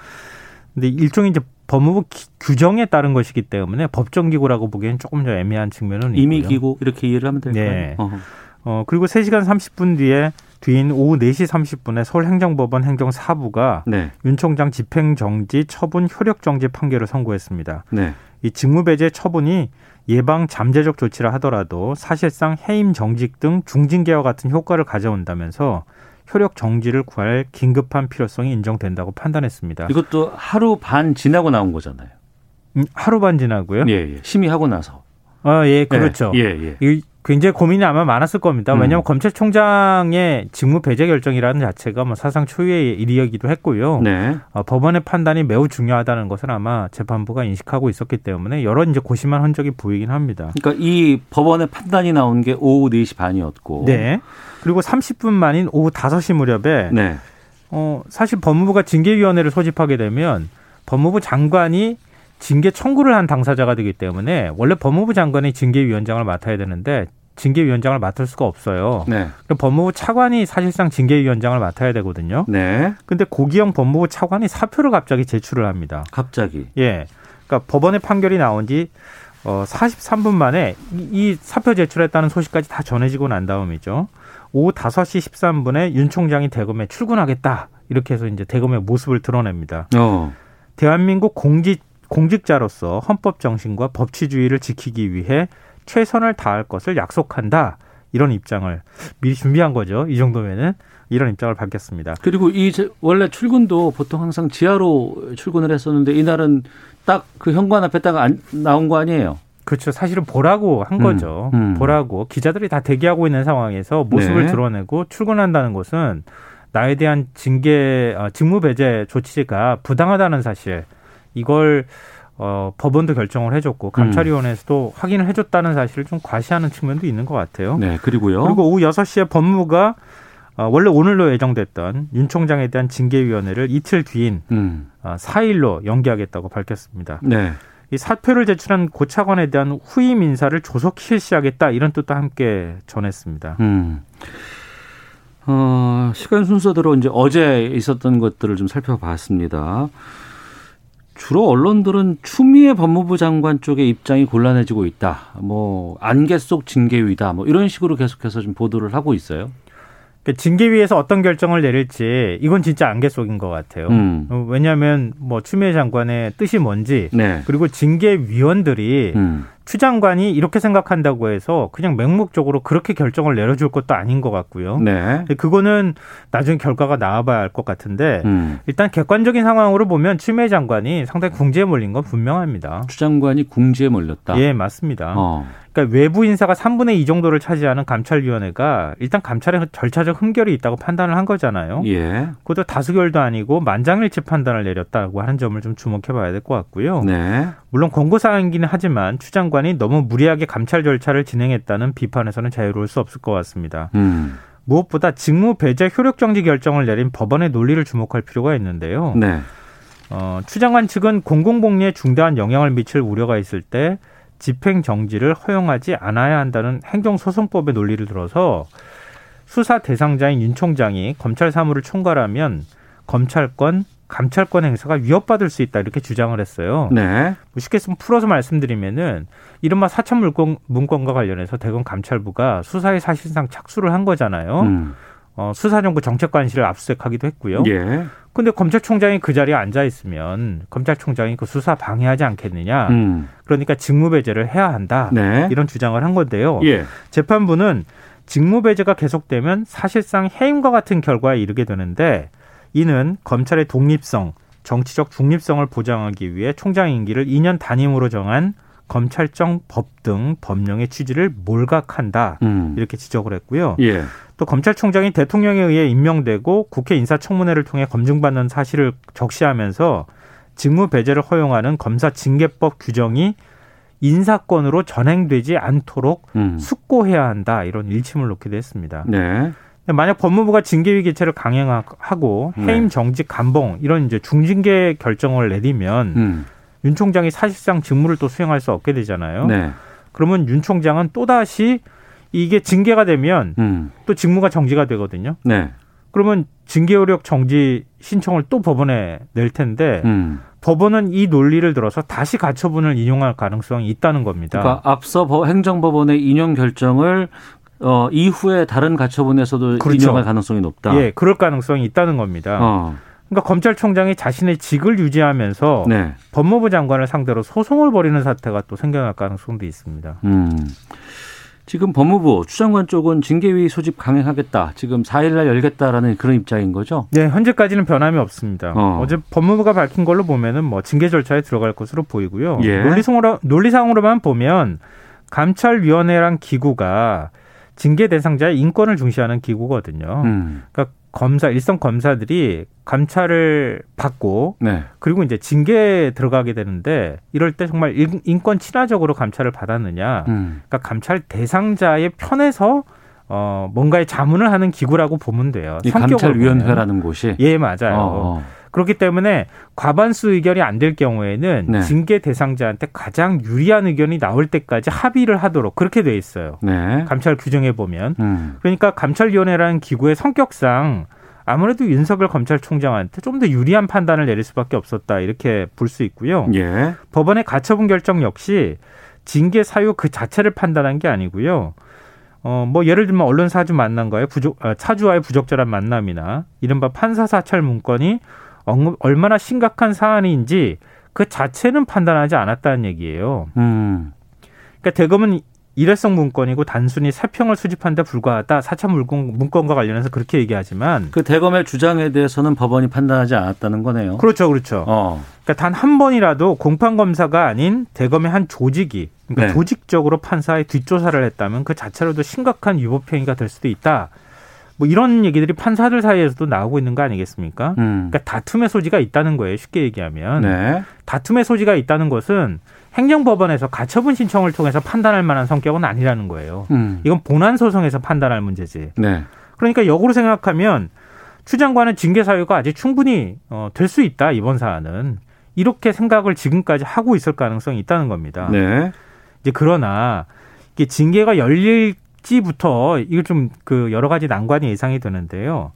근데 일종의 이제 법무부 기- 규정에 따른 것이기 때문에 법정 기구라고 보기에는 조금 더 애매한 측면은 있고요. 이미 기구 이렇게 이해를 하면 될까요? 네. 어허. 어, 그리고 3시간 30분 뒤에 뒤인 오후 4시 30분에 서울행정법원 행정사부가 네. 윤 총장 집행정지 처분 효력정지 판결을 선고했습니다. 네. 이 직무배제 처분이 예방 잠재적 조치라 하더라도 사실상 해임 정직 등 중징계와 같은 효과를 가져온다면서 효력 정지를 구할 긴급한 필요성이 인정된다고 판단했습니다. 이것도 하루 반 지나고 나온 거잖아요. 음, 하루 반 지나고요. 예, 예. 심의하고 나서. 아, 예, 그렇죠. 예, 예. 이 굉장히 고민이 아마 많았을 겁니다. 음. 왜냐하면 검찰총장의 직무 배제 결정이라는 자체가 뭐 사상 초유의 일이기도 했고요. 네. 어, 법원의 판단이 매우 중요하다는 것을 아마 재판부가 인식하고 있었기 때문에 여러 이제 고심한 흔적이 보이긴 합니다. 그러니까 이 법원의 판단이 나온 게 오후 4시 반이었고. 네. 그리고 30분 만인 오후 5시 무렵에 네. 어, 사실 법무부가 징계위원회를 소집하게 되면 법무부 장관이 징계 청구를 한 당사자가 되기 때문에 원래 법무부 장관이 징계위원장을 맡아야 되는데 징계위원장을 맡을 수가 없어요. 네. 그럼 법무부 차관이 사실상 징계위원장을 맡아야 되거든요. 네. 근데 고기영 법무부 차관이 사표를 갑자기 제출을 합니다. 갑자기. 예. 그러니까 법원의 판결이 나온 지 어, 43분 만에 이, 이 사표 제출했다는 소식까지 다 전해지고 난 다음이죠. 오후 5시 13분에 윤 총장이 대검에 출근하겠다. 이렇게 해서 이제 대검의 모습을 드러냅니다. 어. 대한민국 공직, 공직자로서 헌법 정신과 법치주의를 지키기 위해 최선을 다할 것을 약속한다. 이런 입장을 미리 준비한 거죠. 이 정도면은 이런 입장을 밝혔습니다. 그리고 이 원래 출근도 보통 항상 지하로 출근을 했었는데 이날은 딱 그 현관 앞에 딱 나온 거 아니에요? 그렇죠. 사실은 보라고 한 거죠. 음, 음. 보라고 기자들이 다 대기하고 있는 상황에서 모습을 네. 드러내고 출근한다는 것은 나에 대한 징계 어, 직무 배제 조치가 부당하다는 사실 이걸 어, 법원도 결정을 해줬고 감찰위원회에서도 음. 확인을 해줬다는 사실을 좀 과시하는 측면도 있는 것 같아요. 네, 그리고요. 그리고 오후 6시에 법무부가 어, 원래 오늘로 예정됐던 윤 총장에 대한 징계위원회를 이틀 뒤인 음. 어, 4일로 연기하겠다고 밝혔습니다. 네. 이 사표를 제출한 고 차관에 대한 후임 인사를 조속 실시하겠다 이런 뜻도 함께 전했습니다. 음. 어, 시간 순서대로 이제 어제 있었던 것들을 좀 살펴봤습니다. 주로 언론들은 추미애 법무부 장관 쪽의 입장이 곤란해지고 있다. 뭐 안개 속 징계위다. 뭐 이런 식으로 계속해서 좀 보도를 하고 있어요. 그 징계위에서 어떤 결정을 내릴지 이건 진짜 안개 속인 것 같아요. 음. 어, 왜냐하면 뭐 추미애 장관의 뜻이 뭔지 네. 그리고 징계위원들이 음. 추 장관이 이렇게 생각한다고 해서 그냥 맹목적으로 그렇게 결정을 내려줄 것도 아닌 것 같고요. 네. 그거는 나중에 결과가 나와봐야 알 것 같은데 음. 일단 객관적인 상황으로 보면 추미애 장관이 상당히 궁지에 몰린 건 분명합니다. 추 장관이 궁지에 몰렸다. 예, 맞습니다. 어. 그러니까 외부 인사가 3분의 2 정도를 차지하는 감찰위원회가 일단 감찰에 절차적 흠결이 있다고 판단을 한 거잖아요. 예. 그것도 다수결도 아니고 만장일치 판단을 내렸다고 하는 점을 좀 주목해봐야 될 것 같고요. 네. 물론 권고사항이기는 하지만 추 장관이 너무 무리하게 감찰 절차를 진행했다는 비판에서는 자유로울 수 없을 것 같습니다. 음. 무엇보다 직무 배제 효력 정지 결정을 내린 법원의 논리를 주목할 필요가 있는데요. 네. 어, 추 장관 측은 공공복리에 중대한 영향을 미칠 우려가 있을 때 집행 정지를 허용하지 않아야 한다는 행정소송법의 논리를 들어서 수사 대상자인 윤 총장이 검찰 사무를 총괄하면 검찰권, 감찰권 행사가 위협받을 수 있다 이렇게 주장을 했어요. 네. 뭐 쉽게 좀 풀어서 말씀드리면은 이른바 사천 물건 문건과 관련해서 대검 감찰부가 수사에 사실상 착수를 한 거잖아요. 음. 어, 수사정부 정책관실을 압수수색하기도 했고요. 예. 근데 검찰총장이 그 자리에 앉아 있으면 검찰총장이 그 수사 방해하지 않겠느냐. 음. 그러니까 직무배제를 해야 한다. 네. 이런 주장을 한 건데요. 예. 재판부는 직무배제가 계속되면 사실상 해임과 같은 결과에 이르게 되는데 이는 검찰의 독립성, 정치적 중립성을 보장하기 위해 총장 임기를 2년 단임으로 정한 검찰청 법 등 법령의 취지를 몰각한다. 음. 이렇게 지적을 했고요. 예. 또 검찰총장이 대통령에 의해 임명되고 국회 인사청문회를 통해 검증받는 사실을 적시하면서 직무 배제를 허용하는 검사 징계법 규정이 인사권으로 전행되지 않도록 음. 숙고해야 한다 이런 일침을 놓기도 했습니다. 네. 만약 법무부가 징계위 개최를 강행하고 해임 네. 정직 감봉 이런 이제 중징계 결정을 내리면 음. 윤 총장이 사실상 직무를 또 수행할 수 없게 되잖아요. 네. 그러면 윤 총장은 또 다시 이게 징계가 되면 음. 또 직무가 정지가 되거든요. 네. 그러면 징계효력 정지 신청을 또 법원에 낼 텐데 음. 법원은 이 논리를 들어서 다시 가처분을 인용할 가능성이 있다는 겁니다. 그러니까 앞서 법- 행정법원의 인용 결정을 어, 이후에 다른 가처분에서도 그렇죠. 인용할 가능성이 높다. 예, 그럴 가능성이 있다는 겁니다. 어. 그러니까 검찰총장이 자신의 직을 유지하면서 네. 법무부 장관을 상대로 소송을 벌이는 사태가 또 생겨날 가능성도 있습니다. 음. 지금 법무부 추장관 쪽은 징계위 소집 강행하겠다. 지금 4일날 열겠다라는 그런 입장인 거죠. 네, 현재까지는 변함이 없습니다. 어. 어. 제 법무부가 밝힌 걸로 보면은 뭐 징계 절차에 들어갈 것으로 보이고요. 예. 논리상으로 논리상으로만 보면 감찰위원회란 기구가 징계 대상자의 인권을 중시하는 기구거든요. 음. 그러니까 검사 일선 검사들이 감찰을 받고 네. 그리고 이제 징계에 들어가게 되는데 이럴 때 정말 인- 인권 친화적으로 감찰을 받았느냐? 음. 그러니까 감찰 대상자의 편에서 어 뭔가의 자문을 하는 기구라고 보면 돼요. 이 감찰위원회라는 곳이. 예, 맞아요. 어, 어. 그렇기 때문에 과반수 의결이 안 될 경우에는 네. 징계 대상자한테 가장 유리한 의견이 나올 때까지 합의를 하도록 그렇게 돼 있어요. 네. 감찰 규정에 보면. 음. 그러니까 감찰위원회라는 기구의 성격상 아무래도 윤석열 검찰총장한테 좀 더 유리한 판단을 내릴 수밖에 없었다 이렇게 볼 수 있고요. 예. 법원의 가처분 결정 역시 징계 사유 그 자체를 판단한 게 아니고요. 어, 뭐 예를 들면 언론사주 만남과의 부적, 아, 차주와의 부적절한 만남이나 이른바 판사 사찰 문건이 언- 얼마나 심각한 사안인지 그 자체는 판단하지 않았다는 얘기예요. 음. 그러니까 대검은 일회성 문건이고 단순히 사평을 수집한 데 불과하다. 사찰 문건, 문건과 관련해서 그렇게 얘기하지만 그 대검의 주장에 대해서는 법원이 판단하지 않았다는 거네요. 그렇죠, 그렇죠. 어. 그러니까 단 한 번이라도 공판 검사가 아닌 대검의 한 조직이 그러니까 네. 조직적으로 판사의 뒷조사를 했다면 그 자체로도 심각한 위법 행위가 될 수도 있다. 뭐 이런 얘기들이 판사들 사이에서도 나오고 있는 거 아니겠습니까? 음. 그러니까 다툼의 소지가 있다는 거예요. 쉽게 얘기하면 네. 다툼의 소지가 있다는 것은 행정법원에서 가처분 신청을 통해서 판단할 만한 성격은 아니라는 거예요. 음. 이건 본안 소송에서 판단할 문제지. 네. 그러니까 역으로 생각하면 추 장관은 징계 사유가 아직 충분히 어, 될 수 있다 이번 사안은 이렇게 생각을 지금까지 하고 있을 가능성이 있다는 겁니다. 네. 이제 그러나 이게 징계가 열릴 지부터 이거 좀 그 여러 가지 난관이 예상이 되는데요.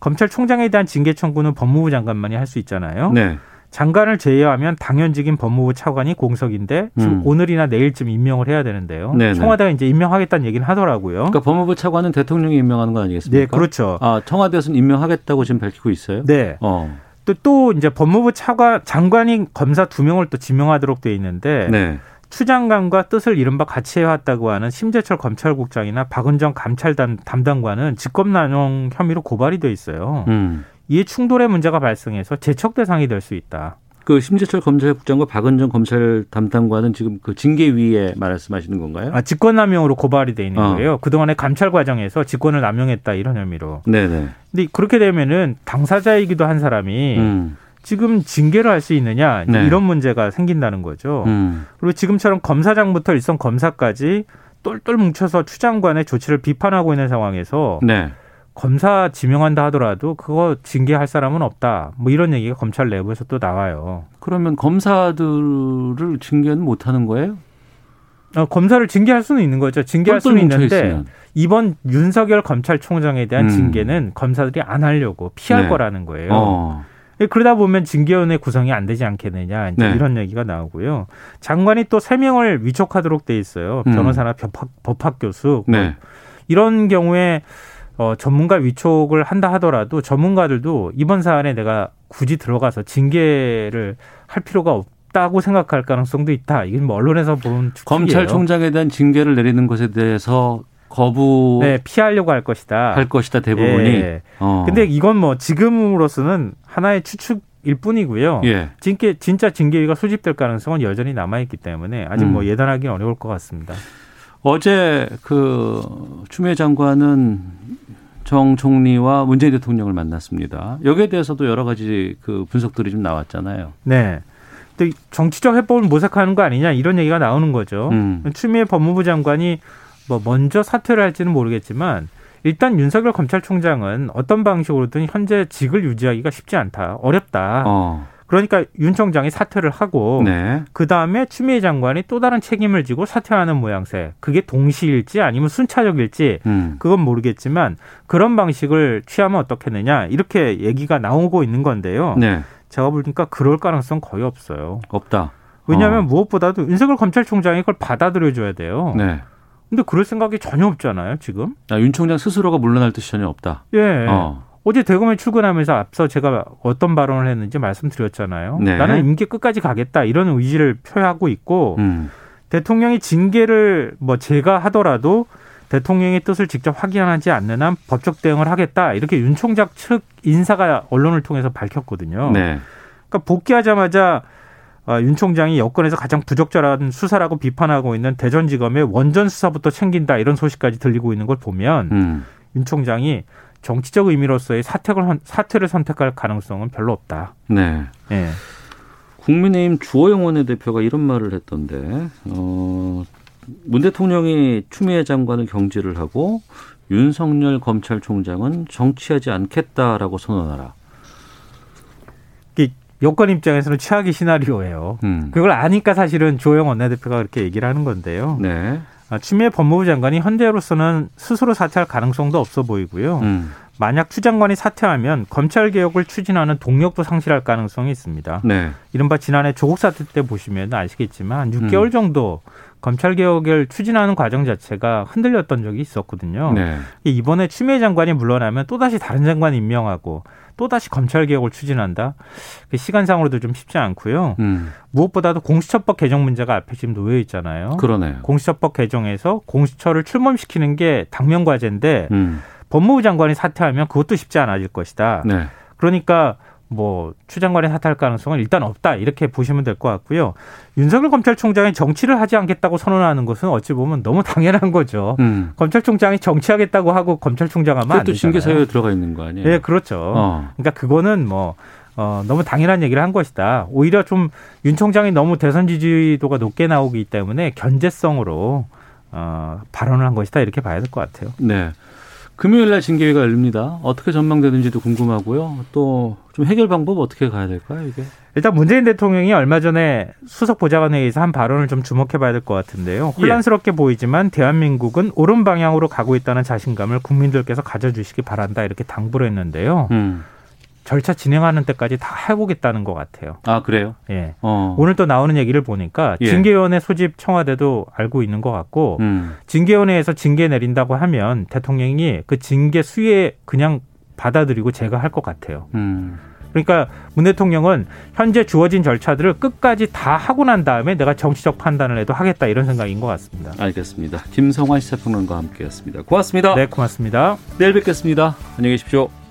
검찰총장에 대한 징계 청구는 법무부 장관만이 할 수 있잖아요. 네. 장관을 제외하면 당연직인 법무부 차관이 공석인데 지금 음. 오늘이나 내일쯤 임명을 해야 되는데요. 네네. 청와대가 이제 임명하겠다는 얘기는 하더라고요. 그러니까 법무부 차관은 대통령이 임명하는 거 아니겠습니까? 네, 그렇죠. 아, 청와대에서는 임명하겠다고 지금 밝히고 있어요? 네. 어. 또, 또 이제 법무부 차관 장관이 검사 두 명을 또 지명하도록 돼 있는데 네. 추 장관과 뜻을 이른바 같이 해왔다고 하는 심재철 검찰국장이나 박은정 감찰단 담당관은 직권남용 혐의로 고발이 돼 있어요. 음. 이에 충돌의 문제가 발생해서 제척 대상이 될 수 있다. 그 심재철 검찰국장과 박은정 검찰 담당관은 지금 그 징계위에 말씀하시는 건가요? 아, 직권남용으로 고발이 돼 있는 어. 거예요. 그동안의 감찰 과정에서 직권을 남용했다 이런 혐의로. 네네. 근데 그렇게 되면은 당사자이기도 한 사람이 음. 지금 징계를 할 수 있느냐 네. 이런 문제가 생긴다는 거죠. 음. 그리고 지금처럼 검사장부터 일선 검사까지 똘똘 뭉쳐서 추 장관의 조치를 비판하고 있는 상황에서 네. 검사 지명한다 하더라도 그거 징계할 사람은 없다. 뭐 이런 얘기가 검찰 내부에서 또 나와요. 그러면 검사들을 징계는 못 하는 거예요? 어, 검사를 징계할 수는 있는 거죠. 징계할 수는 있는데 있으면. 이번 윤석열 검찰총장에 대한 음. 징계는 검사들이 안 하려고 피할 네. 거라는 거예요. 어. 그러다 보면 징계위원회 구성이 안 되지 않겠느냐 이제 네. 이런 얘기가 나오고요. 장관이 또 세 명을 위촉하도록 돼 있어요. 음. 변호사나 법학, 법학 교수 뭐 네. 이런 경우에 어, 전문가 위촉을 한다 하더라도 전문가들도 이번 사안에 내가 굳이 들어가서 징계를 할 필요가 없 다고 생각할 가능성도 있다. 이건 뭐 언론에서 보는 추측이에요. 검찰총장에 대한 징계를 내리는 것에 대해서 거부 네, 피하려고 할 것이다. 할 것이다 대부분이. 예. 어. 근데 이건 뭐 지금으로서는 하나의 추측일 뿐이고요. 예. 징계 진짜 징계위가 수집될 가능성은 여전히 남아 있기 때문에 아직 음. 뭐 예단하기 어려울 것 같습니다. 어제 그 추미애 장관은 정 총리와 문재인 대통령을 만났습니다. 여기에 대해서도 여러 가지 그 분석들이 좀 나왔잖아요. 네. 근데 정치적 해법을 모색하는 거 아니냐 이런 얘기가 나오는 거죠. 음. 추미애 법무부 장관이 뭐 먼저 사퇴를 할지는 모르겠지만 일단 윤석열 검찰총장은 어떤 방식으로든 현재 직을 유지하기가 쉽지 않다. 어렵다. 어. 그러니까 윤 총장이 사퇴를 하고 네. 그 다음에 추미애 장관이 또 다른 책임을 지고 사퇴하는 모양새. 그게 동시일지 아니면 순차적일지 음. 그건 모르겠지만 그런 방식을 취하면 어떻겠느냐 이렇게 얘기가 나오고 있는 건데요. 네. 제가 보니까 그럴 가능성 거의 없어요. 없다. 왜냐하면 어. 무엇보다도 윤석열 검찰총장이 그걸 받아들여줘야 돼요. 네. 근데 그럴 생각이 전혀 없잖아요, 지금. 아, 윤 총장 스스로가 물러날 뜻이 전혀 없다. 예. 어. 어제 대검에 출근하면서 앞서 제가 어떤 발언을 했는지 말씀드렸잖아요. 네. 나는 임기 끝까지 가겠다 이런 의지를 표하고 있고 음. 대통령이 징계를 뭐 제가 하더라도 대통령의 뜻을 직접 확인하지 않는 한 법적 대응을 하겠다 이렇게 윤 총장 측 인사가 언론을 통해서 밝혔거든요. 네. 그러니까 복귀하자마자 아, 윤 총장이 여권에서 가장 부적절한 수사라고 비판하고 있는 대전지검의 원전 수사부터 챙긴다 이런 소식까지 들리고 있는 걸 보면 음. 윤 총장이 정치적 의미로서의 사퇴를 선- 사퇴를 선택할 가능성은 별로 없다. 네. 예. 국민의힘 주호영 원내대표가 이런 말을 했던데, 어, 문 대통령이 추미애 장관을 경질을 하고 윤석열 검찰총장은 정치하지 않겠다라고 선언하라. 여권 입장에서는 최악의 시나리오예요. 음. 그걸 아니까 사실은 조영 원내대표가 그렇게 얘기를 하는 건데요. 네. 아, 추미애 법무부 장관이 현재로서는 스스로 사퇴할 가능성도 없어 보이고요. 음. 만약 추 장관이 사퇴하면 검찰 개혁을 추진하는 동력도 상실할 가능성이 있습니다. 네. 이른바 지난해 조국 사태 때 보시면 아시겠지만 6개월 음. 정도 검찰 개혁을 추진하는 과정 자체가 흔들렸던 적이 있었거든요. 네. 이번에 추미애 장관이 물러나면 또 다시 다른 장관 임명하고 또 다시 검찰 개혁을 추진한다. 그 시간상으로도 좀 쉽지 않고요. 음. 무엇보다도 공수처법 개정 문제가 앞에 지금 놓여 있잖아요. 그러네요. 공수처법 개정에서 공수처를 출범시키는 게 당면 과제인데 음. 법무부 장관이 사퇴하면 그것도 쉽지 않아질 것이다. 네. 그러니까 뭐 추 장관이 사퇴할 가능성은 일단 없다 이렇게 보시면 될 것 같고요. 윤석열 검찰총장이 정치를 하지 않겠다고 선언하는 것은 어찌 보면 너무 당연한 거죠. 음. 검찰총장이 정치하겠다고 하고 검찰총장 하면 되잖아요. 징계 사유에 들어가 있는 거 아니에요? 예, 그렇죠. 어. 그러니까 그거는 뭐 어, 너무 당연한 얘기를 한 것이다. 오히려 좀 윤 총장이 너무 대선 지지도가 높게 나오기 때문에 견제성으로 어, 발언을 한 것이다 이렇게 봐야 될 것 같아요. 네. 금요일 날 징계위가 열립니다. 어떻게 전망되는지도 궁금하고요. 또 좀 해결 방법 어떻게 가야 될까요, 이게? 일단 문재인 대통령이 얼마 전에 수석 보좌관 회의에서 한 발언을 좀 주목해 봐야 될 것 같은데요. 예. 혼란스럽게 보이지만 대한민국은 옳은 방향으로 가고 있다는 자신감을 국민들께서 가져 주시기 바란다 이렇게 당부를 했는데요. 음. 절차 진행하는 때까지 다 해보겠다는 것 같아요. 아, 그래요? 예. 어. 오늘 또 나오는 얘기를 보니까 예. 징계위원회 소집 청와대도 알고 있는 것 같고 음. 징계위원회에서 징계 내린다고 하면 대통령이 그 징계 수위에 그냥 받아들이고 제가 할것 같아요. 음. 그러니까 문 대통령은 현재 주어진 절차들을 끝까지 다 하고 난 다음에 내가 정치적 판단을 해도 하겠다 이런 생각인 것 같습니다. 알겠습니다. 김성환 시사평론가와 함께했습니다. 고맙습니다. 네, 고맙습니다. 내일 뵙겠습니다. 안녕히 계십시오.